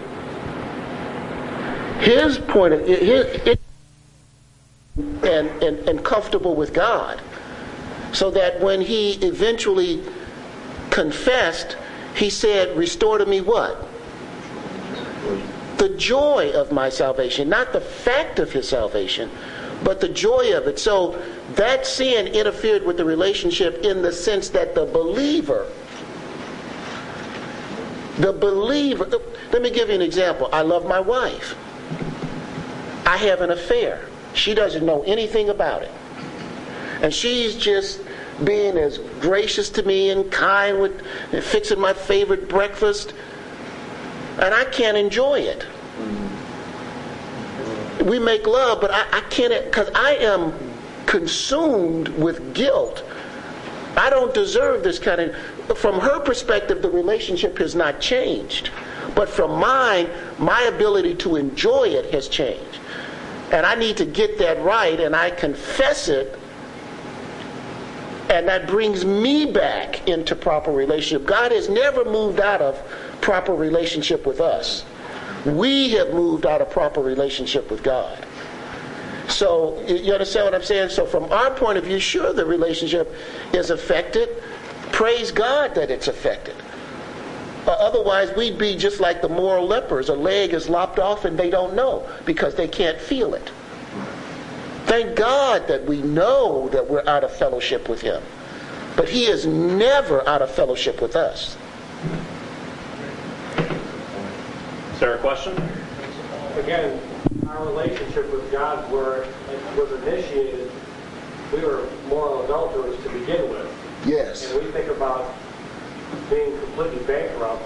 His point of his, it, and, and, and comfortable with God. So that when he eventually confessed, he said, Restore to me what? The joy of my salvation, not the fact of his salvation, but the joy of it. So that sin interfered with the relationship in the sense that the believer the believer, let me give you an example. I love my wife. I have an affair. She doesn't know anything about it. And she's just being as gracious to me and kind with fixing my favorite breakfast. And I can't enjoy it. We make love, but I, I can't, because I am consumed with guilt. I don't deserve this kind of from her perspective, the relationship has not changed. But from mine, my ability to enjoy it has changed. And I need to get that right, and I confess it. And that brings me back into proper relationship. God has never moved out of proper relationship with us. We have moved out of proper relationship with God. So, you understand what I'm saying? So, from our point of view, sure, the relationship is affected Praise God that it's affected. Uh, otherwise, we'd be just like the moral lepers. A leg is lopped off and they don't know because they can't feel it. Thank God that we know that we're out of fellowship with Him. But He is never out of fellowship with us. Is there a question? Again, our relationship with God where it was initiated, we were moral adulterers to begin with. Yes. And we think about being completely bankrupt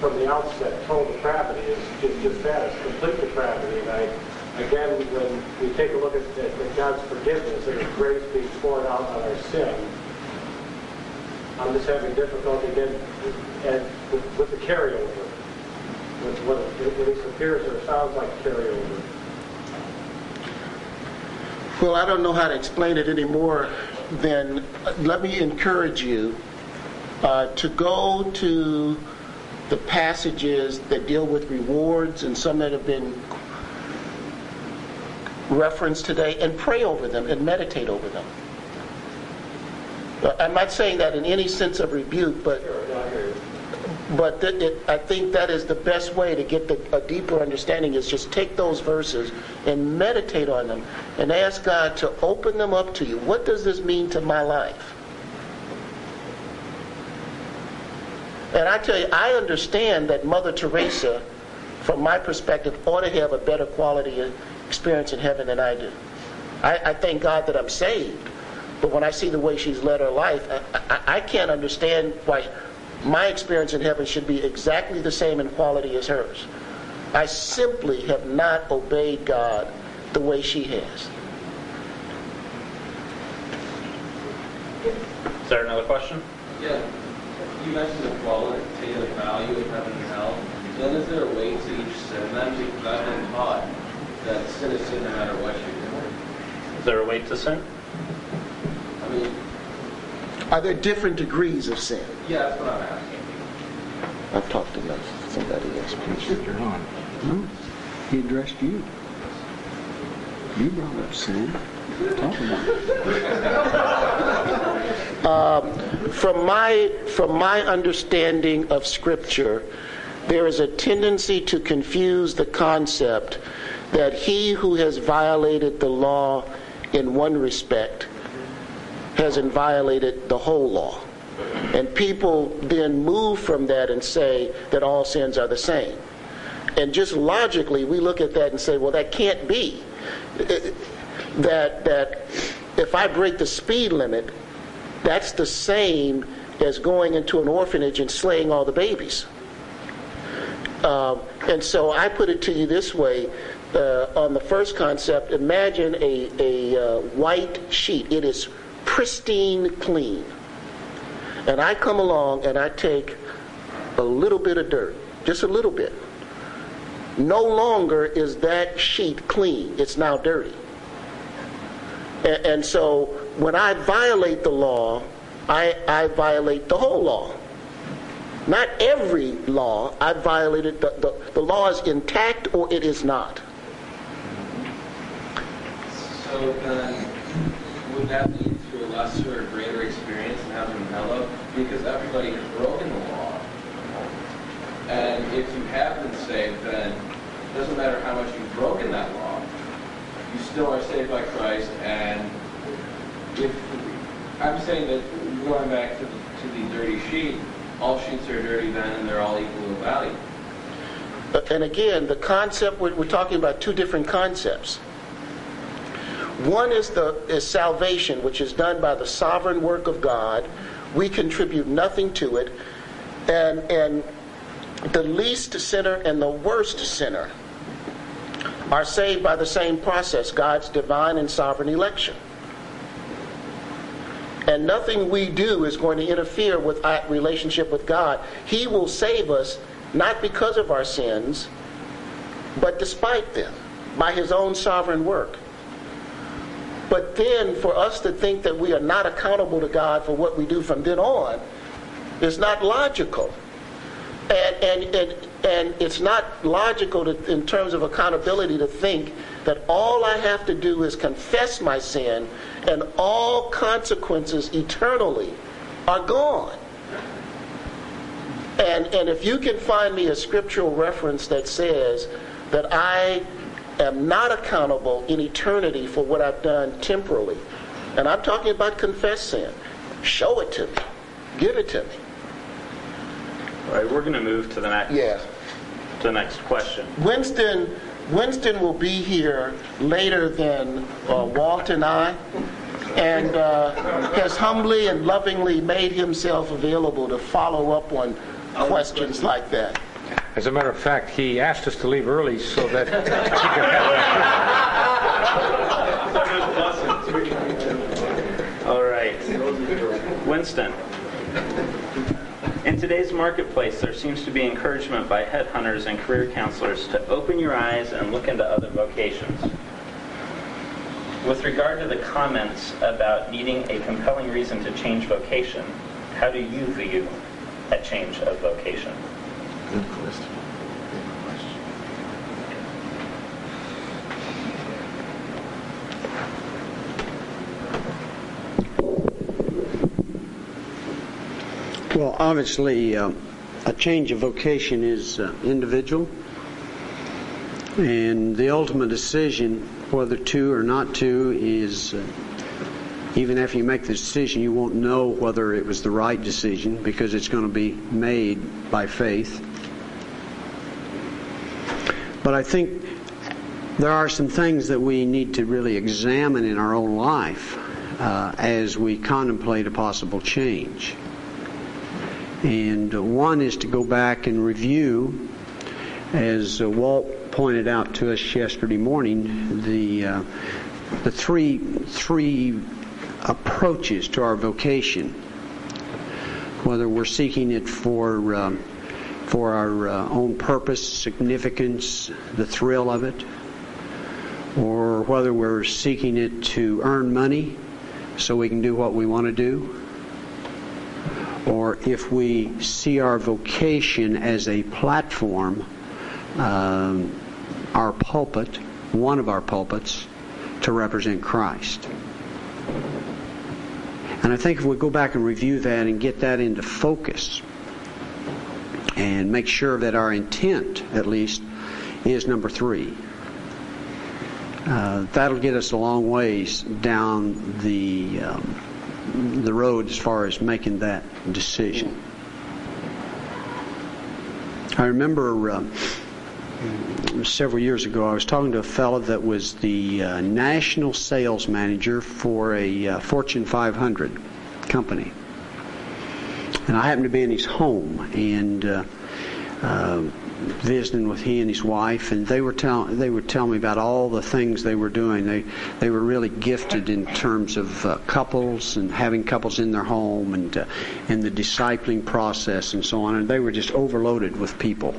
from the outset. Total depravity is just, just that. It's complete depravity. And I, again, when we take a look at, at God's forgiveness and His grace being poured out on our sin, I'm just having difficulty again and with, with the carryover. With what it at least appears or sounds like carryover. Well, I don't know how to explain it anymore then let me encourage you uh, to go to the passages that deal with rewards and some that have been referenced today and pray over them and meditate over them. Uh, I'm not saying that in any sense of rebuke, but but th- it, I think that is the best way to get the, a deeper understanding is just take those verses and meditate on them and ask God to open them up to you. What does this mean to my life? And I tell you, I understand that Mother Teresa, from my perspective, ought to have a better quality experience in heaven than I do. I, I thank God that I'm saved. But when I see the way she's led her life, I, I, I can't understand why my experience in heaven should be exactly the same in quality as hers. I simply have not obeyed God the way she has. Is there another question? Yeah. You mentioned the qualitative value of heaven and hell. Then is there a way to each sin then? Because I've been taught that sin is sin no matter what you do. Is there a way to sin? I mean, Are there different degrees of sin? yeah, that's what I'm asking. I've talked to enough. somebody else, please. You're on. No, he addressed you. You brought up sin. Talk about it. Um, from my from my understanding of Scripture, there is a tendency to confuse the concept that he who has violated the law in one respect has violated the whole law. And people then move from that and say that all sins are the same. And just logically, we look at that and say, well, that can't be. That, that if I break the speed limit, that's the same as going into an orphanage and slaying all the babies. Um, and so I put it to you this way uh, on the first concept imagine a, a uh, white sheet, it is pristine clean. And I come along and I take a little bit of dirt, just a little bit. No longer is that sheet clean, it's now dirty. And, and so when I violate the law, I, I violate the whole law. Not every law, I violated, the, the, the law is intact or it is not. So then, would that a lesser greater experience and heaven and hell? Because everybody has broken the law. And if you have been saved, then it doesn't matter how much you've broken that law. You still are saved by Christ. And if I'm saying that going back to the, to the dirty sheet, all sheets are dirty then, and they're all equal in value. And again, the concept we're talking about two different concepts. One is the is salvation, which is done by the sovereign work of God. We contribute nothing to it, and and the least sinner and the worst sinner are saved by the same process, God's divine and sovereign election. And nothing we do is going to interfere with our relationship with God. He will save us not because of our sins, but despite them, by His own sovereign work. But then for us to think that we are not accountable to God for what we do from then on is not logical. And, and, and, and it's not logical to, in terms of accountability to think that all I have to do is confess my sin and all consequences eternally are gone. And, and if you can find me a scriptural reference that says that I am not accountable in eternity for what I've done temporally, and I'm talking about confess sin, show it to me. Give it to me. All right, we're going to move to the next. Yeah. To the next question. Winston, Winston will be here later than uh, Walt and I, and uh, has humbly and lovingly made himself available to follow up on questions like that. As a matter of fact, he asked us to leave early so that All right. Winston. In today's marketplace, there seems to be encouragement by headhunters and career counselors to open your eyes and look into other vocations. With regard to the comments about needing a compelling reason to change vocation, how do you view a change of vocation? Good question. Well, obviously, um, a change of vocation is uh, individual, and the ultimate decision whether to or not to is. Uh, even after you make the decision, you won't know whether it was the right decision because it's going to be made by faith. But I think there are some things that we need to really examine in our own life uh, as we contemplate a possible change. And one is to go back and review, as uh, Walt pointed out to us yesterday morning, the uh, the three three approaches to our vocation. Whether we're seeking it for um, for our uh, own purpose, significance, the thrill of it, or whether we're seeking it to earn money so we can do what we want to do, or if we see our vocation as a platform, um, our pulpit, one of our pulpits, to represent Christ. And I think if we go back and review that and get that into focus and make sure that our intent, at least, is number three, uh, that'll get us a long ways down the um, the road as far as making that decision. I remember uh, several years ago I was talking to a fellow that was the uh, national sales manager for a uh, Fortune 500 company, and I happened to be in his home and uh, uh, visiting with he and his wife, and they were telling they would tell me about all the things they were doing. They they were really gifted in terms of uh, couples and having couples in their home and uh, and the discipling process and so on. And they were just overloaded with people.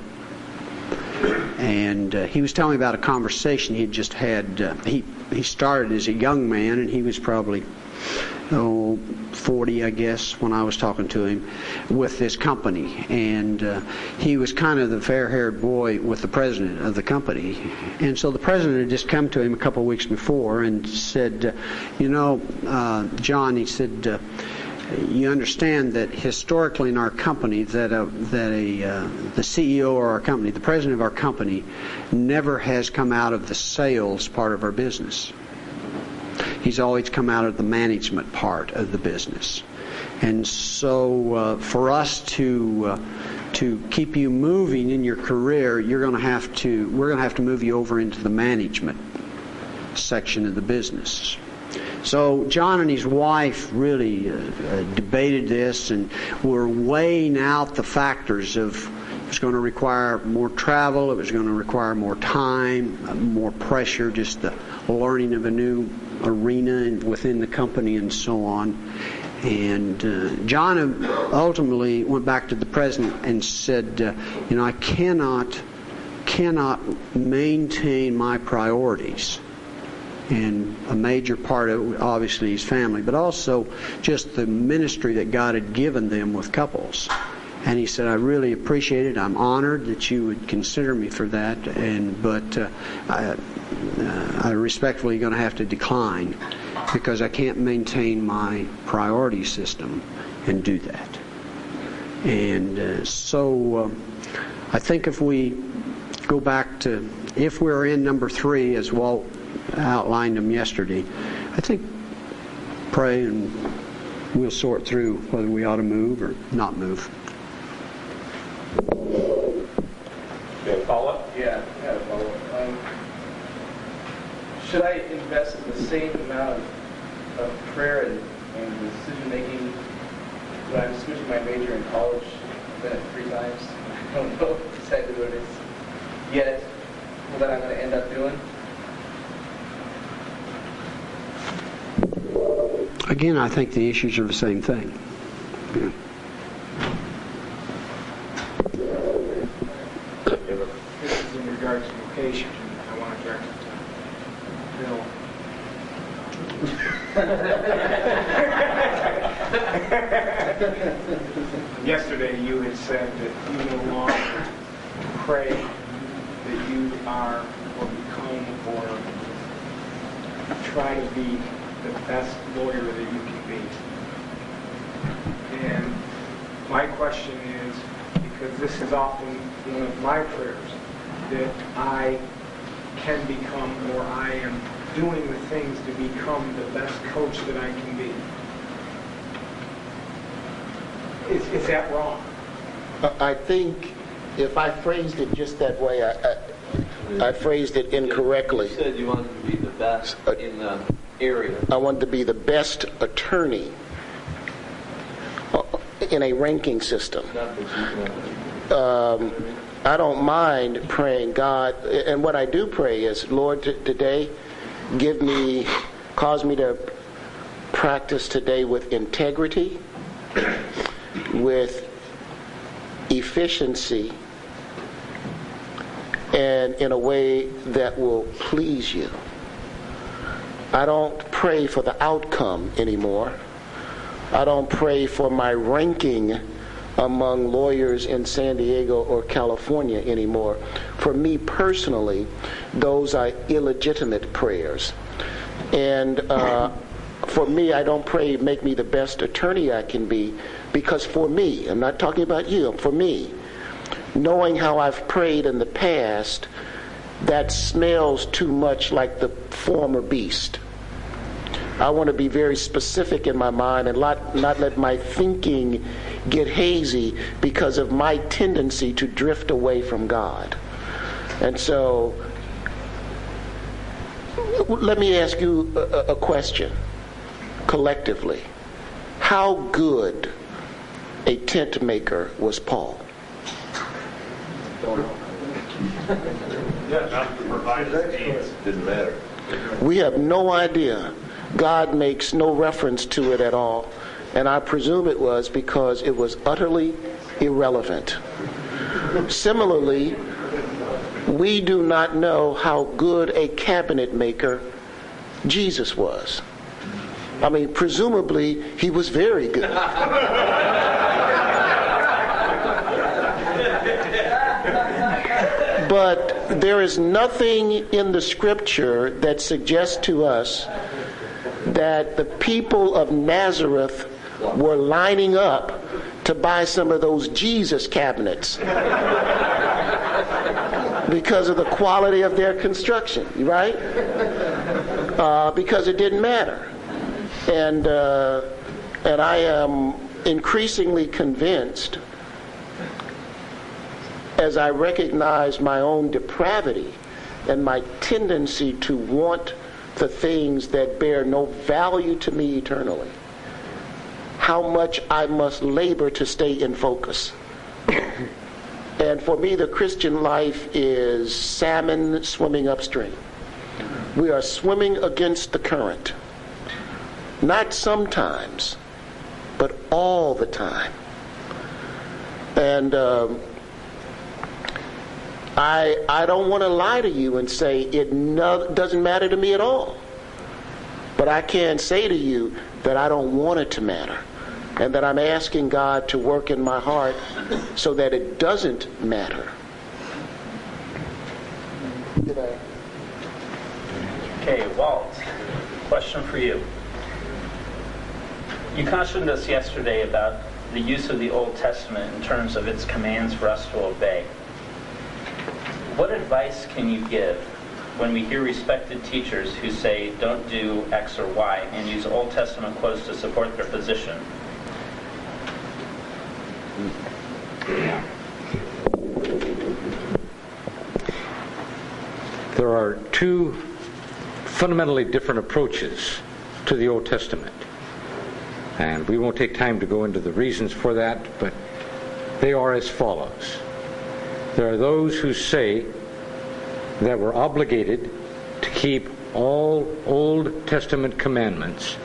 And uh, he was telling me about a conversation he had just had. Uh, he he started as a young man, and he was probably oh, 40, I guess, when I was talking to him with this company. And uh, he was kind of the fair haired boy with the president of the company. And so the president had just come to him a couple of weeks before and said, uh, You know, uh, John, he said, uh, you understand that historically in our company that a, that a uh, the CEO of our company, the president of our company, never has come out of the sales part of our business. He's always come out of the management part of the business. And so uh, for us to uh, to keep you moving in your career, you're going to have to we're going to have to move you over into the management section of the business. So John and his wife really uh, debated this and were weighing out the factors of was going to require more travel, it was going to require more time, uh, more pressure, just the learning of a new arena within the company and so on. And uh, John ultimately went back to the president and said, uh, "You know, I cannot cannot maintain my priorities." And a major part of it, obviously, his family, but also just the ministry that God had given them with couples. And he said, I really appreciate it. I'm honored that you would consider me for that. And but uh, I, uh, I respectfully going to have to decline because I can't maintain my priority system and do that. And uh, so uh, I think if we go back to if we're in number three, as Walt outlined them yesterday, I think pray and we'll sort through whether we ought to move or not move. Follow up? Yeah, I had a follow up. Um, should I invest the same amount of, of prayer and, and decision making when I'm switching my major in college? I've done it three times. I don't know exactly what it is yet. What I'm going to end up doing? Again, I think the issues are the same thing. Yeah. Yesterday you had said that you no longer pray that you are or become or try to be the best lawyer that you can be. And my question is, because this is often one of my prayers, that I can become, or I am doing the things to become the best coach that I can be. Is, is that wrong? I think if I phrased it just that way, I, I, I phrased it incorrectly. You said you wanted to be the best in the area. I wanted to be the best attorney uh, in a ranking system. Um, I don't mind praying God, and what I do pray is, Lord, t- today, give me, cause me to practice today with integrity, with efficiency, and in a way that will please you. I don't pray for the outcome anymore. I don't pray for my ranking among lawyers in San Diego or California anymore. For me personally, those are illegitimate prayers. And uh, for me, I don't pray, make me the best attorney I can be, because for me, I'm not talking about you, for me, knowing how I've prayed in the past, that smells too much like the former beast. I want to be very specific in my mind and not, not let my thinking get hazy because of my tendency to drift away from God. And so, let me ask you a, a question collectively. How good a tent maker was Paul? We have no idea. God makes no reference to it at all. And I presume it was because it was utterly irrelevant. Similarly, we do not know how good a cabinet maker Jesus was. I mean, presumably, he was very good. but there is nothing in the scripture that suggests to us that the people of Nazareth were lining up to buy some of those Jesus cabinets because of the quality of their construction, right? Uh, because it didn't matter. And, uh, and I am increasingly convinced as I recognize my own depravity and my tendency to want the things that bear no value to me eternally, how much I must labor to stay in focus. and for me, the Christian life is salmon swimming upstream. We are swimming against the current. Not sometimes, but all the time. And um, I, I don't want to lie to you and say it no, doesn't matter to me at all. But I can say to you that I don't want it to matter. And that I'm asking God to work in my heart so that it doesn't matter. Okay, Walt, question for you. You cautioned us yesterday about the use of the Old Testament in terms of its commands for us to obey. What advice can you give when we hear respected teachers who say don't do X or Y and use Old Testament quotes to support their position? There are two fundamentally different approaches to the Old Testament. And we won't take time to go into the reasons for that, but they are as follows. There are those who say that we're obligated to keep all Old Testament commandments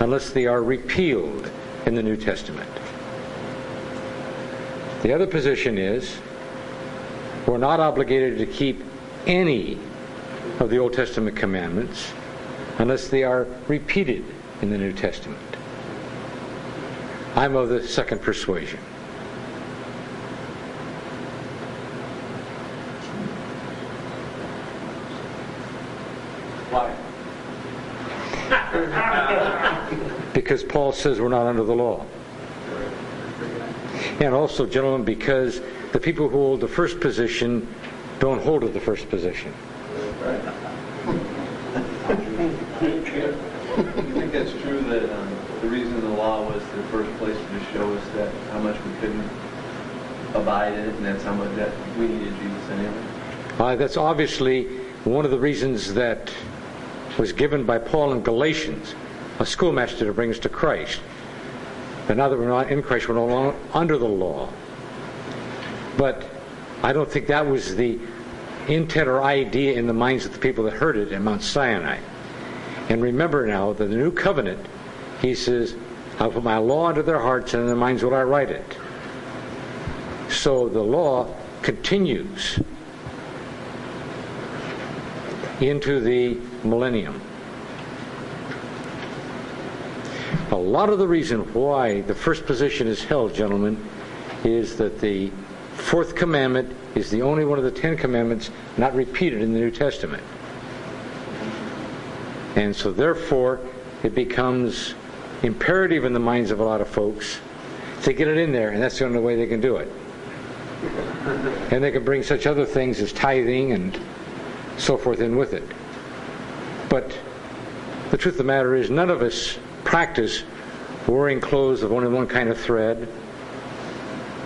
unless they are repealed in the New Testament. The other position is we're not obligated to keep any of the Old Testament commandments unless they are repeated in the New Testament. I'm of the second persuasion. Why? because Paul says we're not under the law. And also, gentlemen, because the people who hold the first position don't hold the first position. You think that's true that um, the reason the law was the first place to just show us that how much we couldn't abide in it, and that's how much that we needed Jesus anyway? Uh, that's obviously one of the reasons that was given by Paul in Galatians, a schoolmaster to bring us to Christ. But now that we're not in Christ, we're no longer under the law. But I don't think that was the intent or idea in the minds of the people that heard it at Mount Sinai. And remember now that the new covenant, he says, I'll put my law into their hearts and in their minds will I write it. So the law continues into the millennium. A lot of the reason why the first position is held, gentlemen, is that the fourth commandment is the only one of the Ten Commandments not repeated in the New Testament. And so therefore, it becomes imperative in the minds of a lot of folks to get it in there, and that's the only way they can do it. And they can bring such other things as tithing and so forth in with it. But the truth of the matter is, none of us practice wearing clothes of only one kind of thread,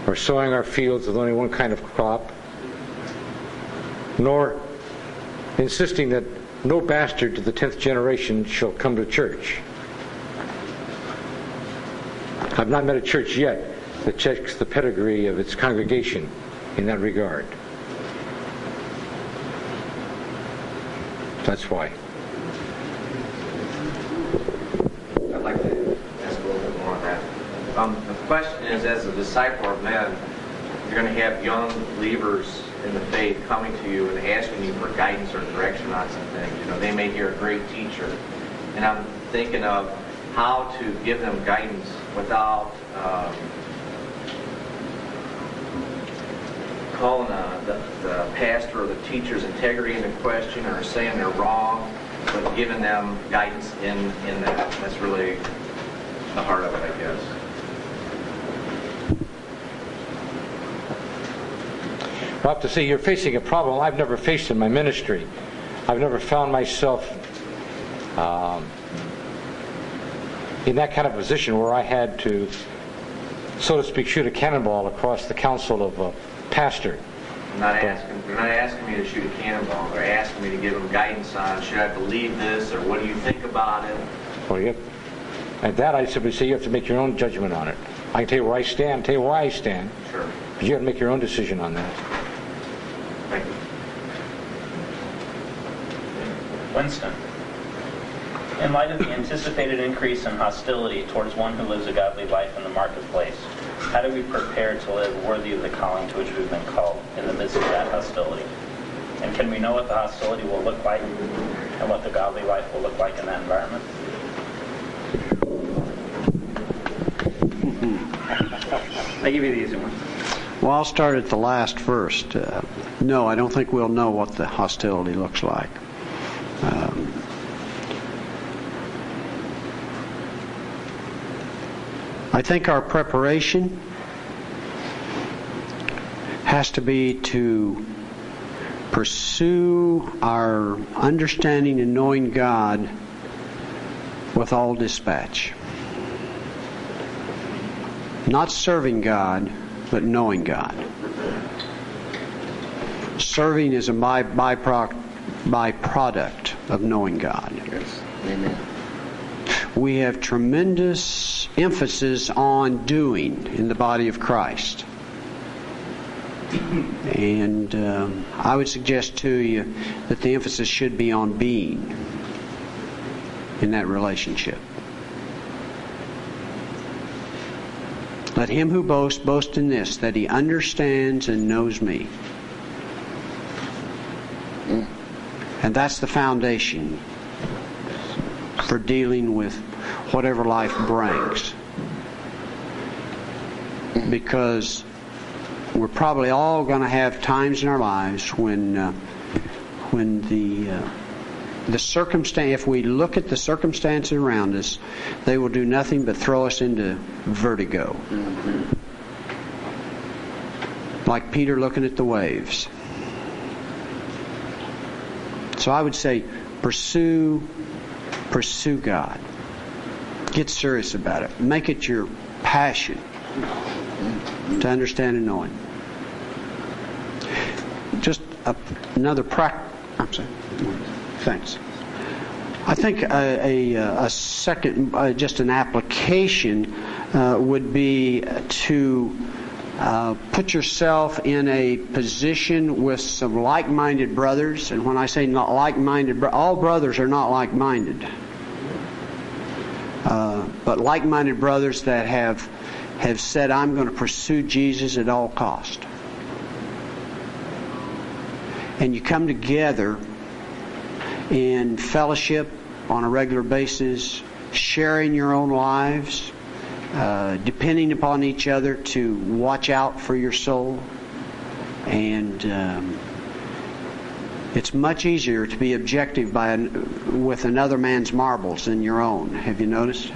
or sowing our fields with only one kind of crop, nor insisting that no bastard to the tenth generation shall come to church. I've not met a church yet that checks the pedigree of its congregation in that regard. That's why. I'd like to ask a little bit more on that. Um, the question as a disciple of men, you're going to have young believers in the faith coming to you and asking you for guidance or direction on some things. You know, they may hear a great teacher, and I'm thinking of how to give them guidance without um, calling uh, the, the pastor or the teacher's integrity into question or saying they're wrong, but giving them guidance in, in that. That's really the heart of it, I guess. Well, I have to say, you're facing a problem I've never faced in my ministry. I've never found myself um, in that kind of position where I had to, so to speak, shoot a cannonball across the council of a pastor. I'm not asking, they're not asking me to shoot a cannonball. They're asking me to give them guidance on should I believe this or what do you think about it. Well, you and that I simply say you have to make your own judgment on it. I can tell you where I stand, tell you where I stand, Sure. but you have to make your own decision on that. Thank you. Winston. In light of the anticipated increase in hostility towards one who lives a godly life in the marketplace, how do we prepare to live worthy of the calling to which we've been called in the midst of that hostility? And can we know what the hostility will look like and what the godly life will look like in that environment? I give you the easy one. Well, I'll start at the last first. Uh, no, I don't think we'll know what the hostility looks like. Um, I think our preparation has to be to pursue our understanding and knowing God with all dispatch. Not serving God, but knowing God. Serving is a by, byproduct, byproduct of knowing God. Yes. Amen. We have tremendous emphasis on doing in the body of Christ. And um, I would suggest to you that the emphasis should be on being in that relationship. Let him who boasts boast in this, that he understands and knows me. And that's the foundation for dealing with whatever life brings. Because we're probably all going to have times in our lives when uh, when the uh, the circumstance if we look at the circumstances around us they will do nothing but throw us into vertigo like Peter looking at the waves. So I would say pursue pursue God. Get serious about it. Make it your passion to understand and know Him. Just a, another practice. I'm sorry. Thanks. I think a, a, a second, uh, just an application uh, would be to uh, put yourself in a position with some like-minded brothers. And when I say not like-minded, all brothers are not like-minded. Uh, but like-minded brothers that have have said, "I'm going to pursue Jesus at all cost." And you come together in fellowship on a regular basis, sharing your own lives, uh, depending upon each other to watch out for your soul. And um, it's much easier to be objective by an, with another man's marbles than your own. Have you noticed?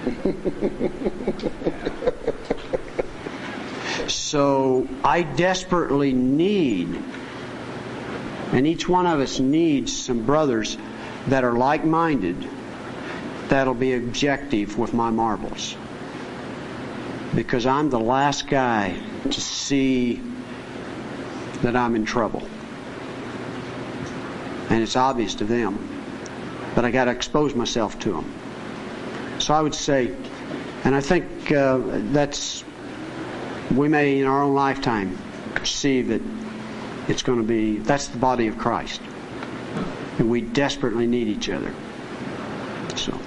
so I desperately need, and each one of us needs some brothers that are like minded that'll be objective with my marbles because I'm the last guy to see that I'm in trouble. And it's obvious to them. But I got to expose myself to them. So I would say, and I think uh, that's, we may in our own lifetime see that it's going to be, that's the body of Christ. And we desperately need each other. So.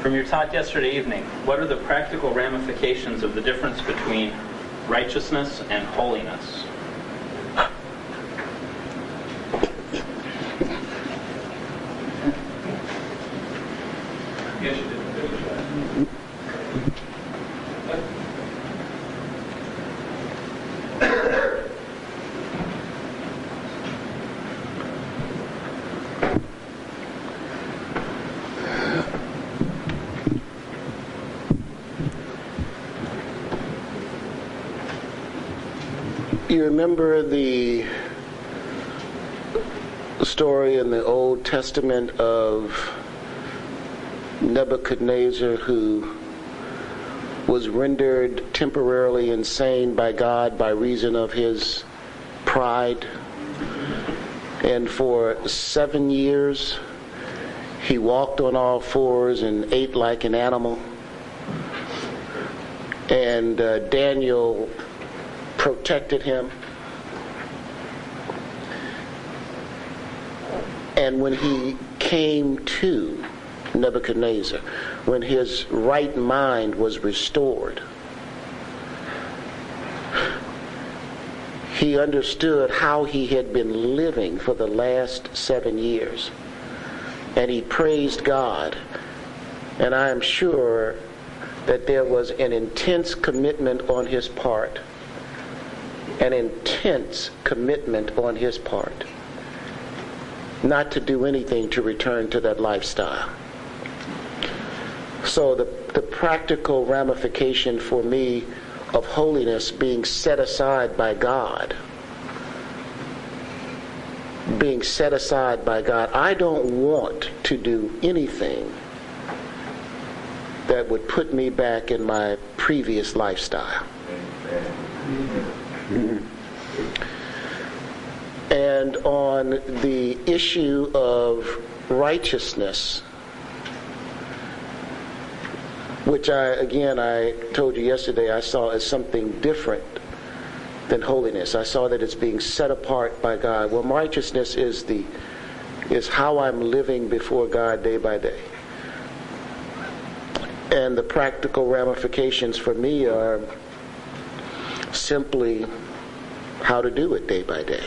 From your talk yesterday evening, what are the practical ramifications of the difference between righteousness and holiness? You remember the story in the Old Testament of Nebuchadnezzar who was rendered temporarily insane by God by reason of his pride. And for seven years, he walked on all fours and ate like an animal. And uh, Daniel protected him. And when he came to Nebuchadnezzar, when his right mind was restored, he understood how he had been living for the last seven years. And he praised God. And I am sure that there was an intense commitment on his part an intense commitment on his part not to do anything to return to that lifestyle. So the, the practical ramification for me of holiness being set aside by God, being set aside by God, I don't want to do anything that would put me back in my previous lifestyle. And on the issue of righteousness, which I, again, I told you yesterday, I saw as something different than holiness. I saw that it's being set apart by God. Well, righteousness is the is how I'm living before God day by day. And the practical ramifications for me are simply how to do it day by day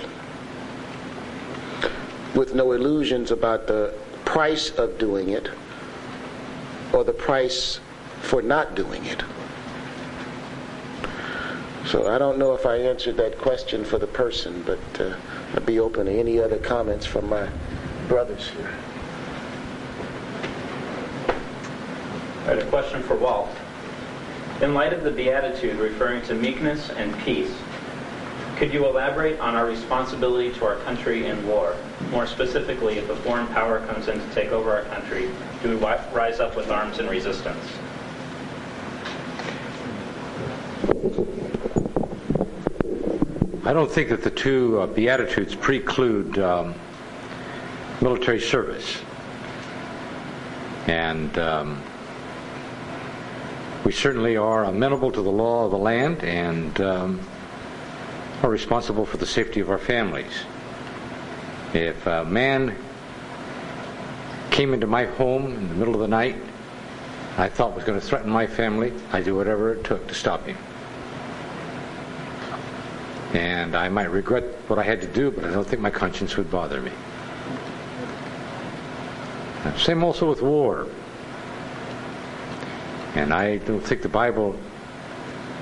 with no illusions about the price of doing it or the price for not doing it. So I don't know if I answered that question for the person, but uh, I'd be open to any other comments from my brothers here. I had a question for Walt. In light of the Beatitude referring to meekness and peace, could you elaborate on our responsibility to our country in war? More specifically, if a foreign power comes in to take over our country, do we rise up with arms in resistance? I don't think that the two uh, Beatitudes preclude um, military service. And um, we certainly are amenable to the law of the land and um, are responsible for the safety of our families. If a man came into my home in the middle of the night, I thought was going to threaten my family, I'd do whatever it took to stop him. And I might regret what I had to do, but I don't think my conscience would bother me. Same also with war. And I don't think the Bible,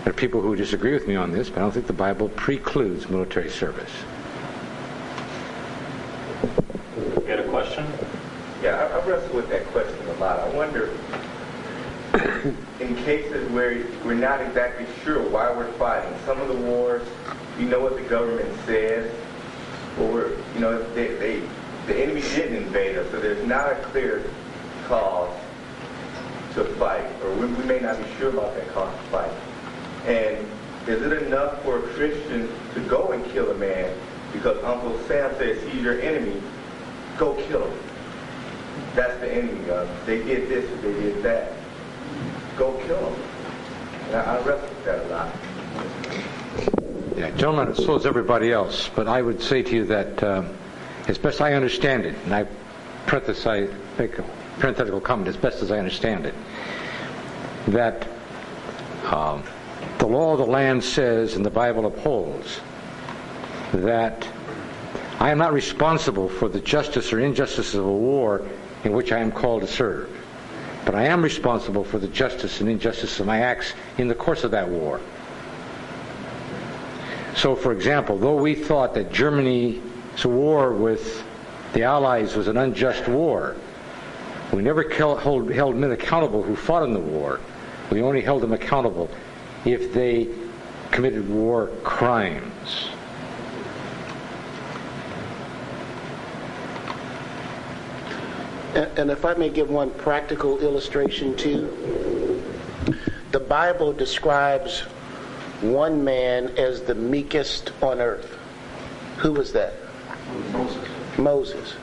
there are people who disagree with me on this, but I don't think the Bible precludes military service. You got a question? Yeah, I, I wrestle with that question a lot. I wonder, in cases where we're not exactly sure why we're fighting, some of the wars, you know what the government says, or you know, they, they, the enemy didn't invade us, so there's not a clear cause to fight, or we, we may not be sure about that cause to fight. And is it enough for a Christian to go and kill a man because Uncle Sam says he's your enemy? Go kill him. That's the enemy. Uh, they did this, or they did that. Go kill him. And I, I wrestle with that a lot. Yeah, gentlemen, so is everybody else. But I would say to you that, uh, as best I understand it, and I parenthesize, make a parenthetical comment, as best as I understand it, that um, the law of the land says, and the Bible upholds, that I am not responsible for the justice or injustice of a war in which I am called to serve. But I am responsible for the justice and injustice of my acts in the course of that war. So, for example, though we thought that Germany's war with the Allies was an unjust war, we never held, men accountable who fought in the war. We only held them accountable if they committed war crimes. And, and if I may give one practical illustration too, the Bible describes one man as the meekest on earth. Who was that? Moses. Moses.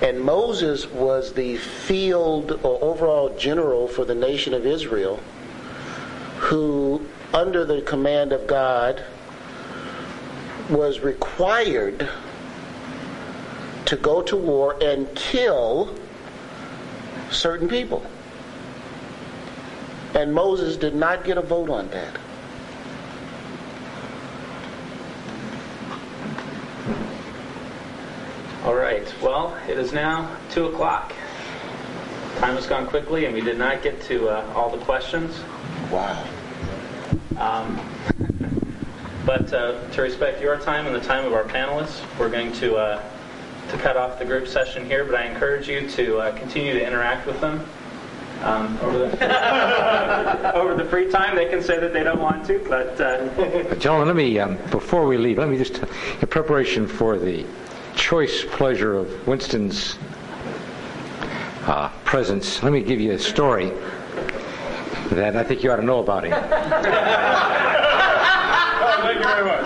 And Moses was the field or overall general for the nation of Israel who, under the command of God, was required to go to war and kill certain people. And Moses did not get a vote on that. All right. Well, it is now 2 o'clock. Time has gone quickly, and we did not get to uh, all the questions. Wow. Um, but uh, to respect your time and the time of our panelists, we're going to uh, to cut off the group session here. But I encourage you to uh, continue to interact with them um, over the over the free time. They can say that they don't want to, but uh, Gentlemen, let me um, before we leave, let me just in preparation for the choice pleasure of Winston's uh, presence. Let me give you a story that I think you ought to know about him. Thank you very much.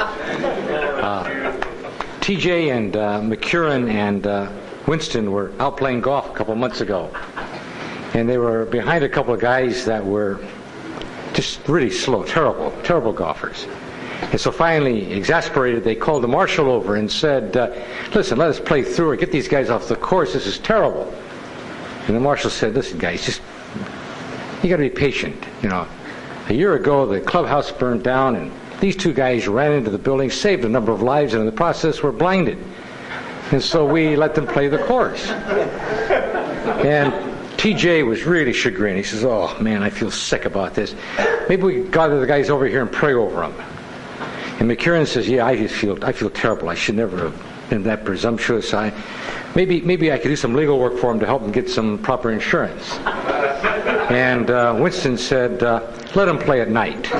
Uh, TJ and uh, McCurran and uh, Winston were out playing golf a couple months ago, and they were behind a couple of guys that were just really slow, terrible, terrible golfers. And so finally, exasperated, they called the marshal over and said, uh, "Listen, let us play through or get these guys off the course. This is terrible." And the marshal said, "Listen, guys, just you got to be patient. You know, a year ago the clubhouse burned down, and these two guys ran into the building, saved a number of lives, and in the process were blinded. And so we let them play the course. And TJ was really chagrined. He says, "Oh man, I feel sick about this. Maybe we gather the guys over here and pray over them." And McCurran says, "Yeah, I just feel I feel terrible. I should never have been that presumptuous. I maybe maybe I could do some legal work for him to help him get some proper insurance." And uh, Winston said, uh, let them play at night.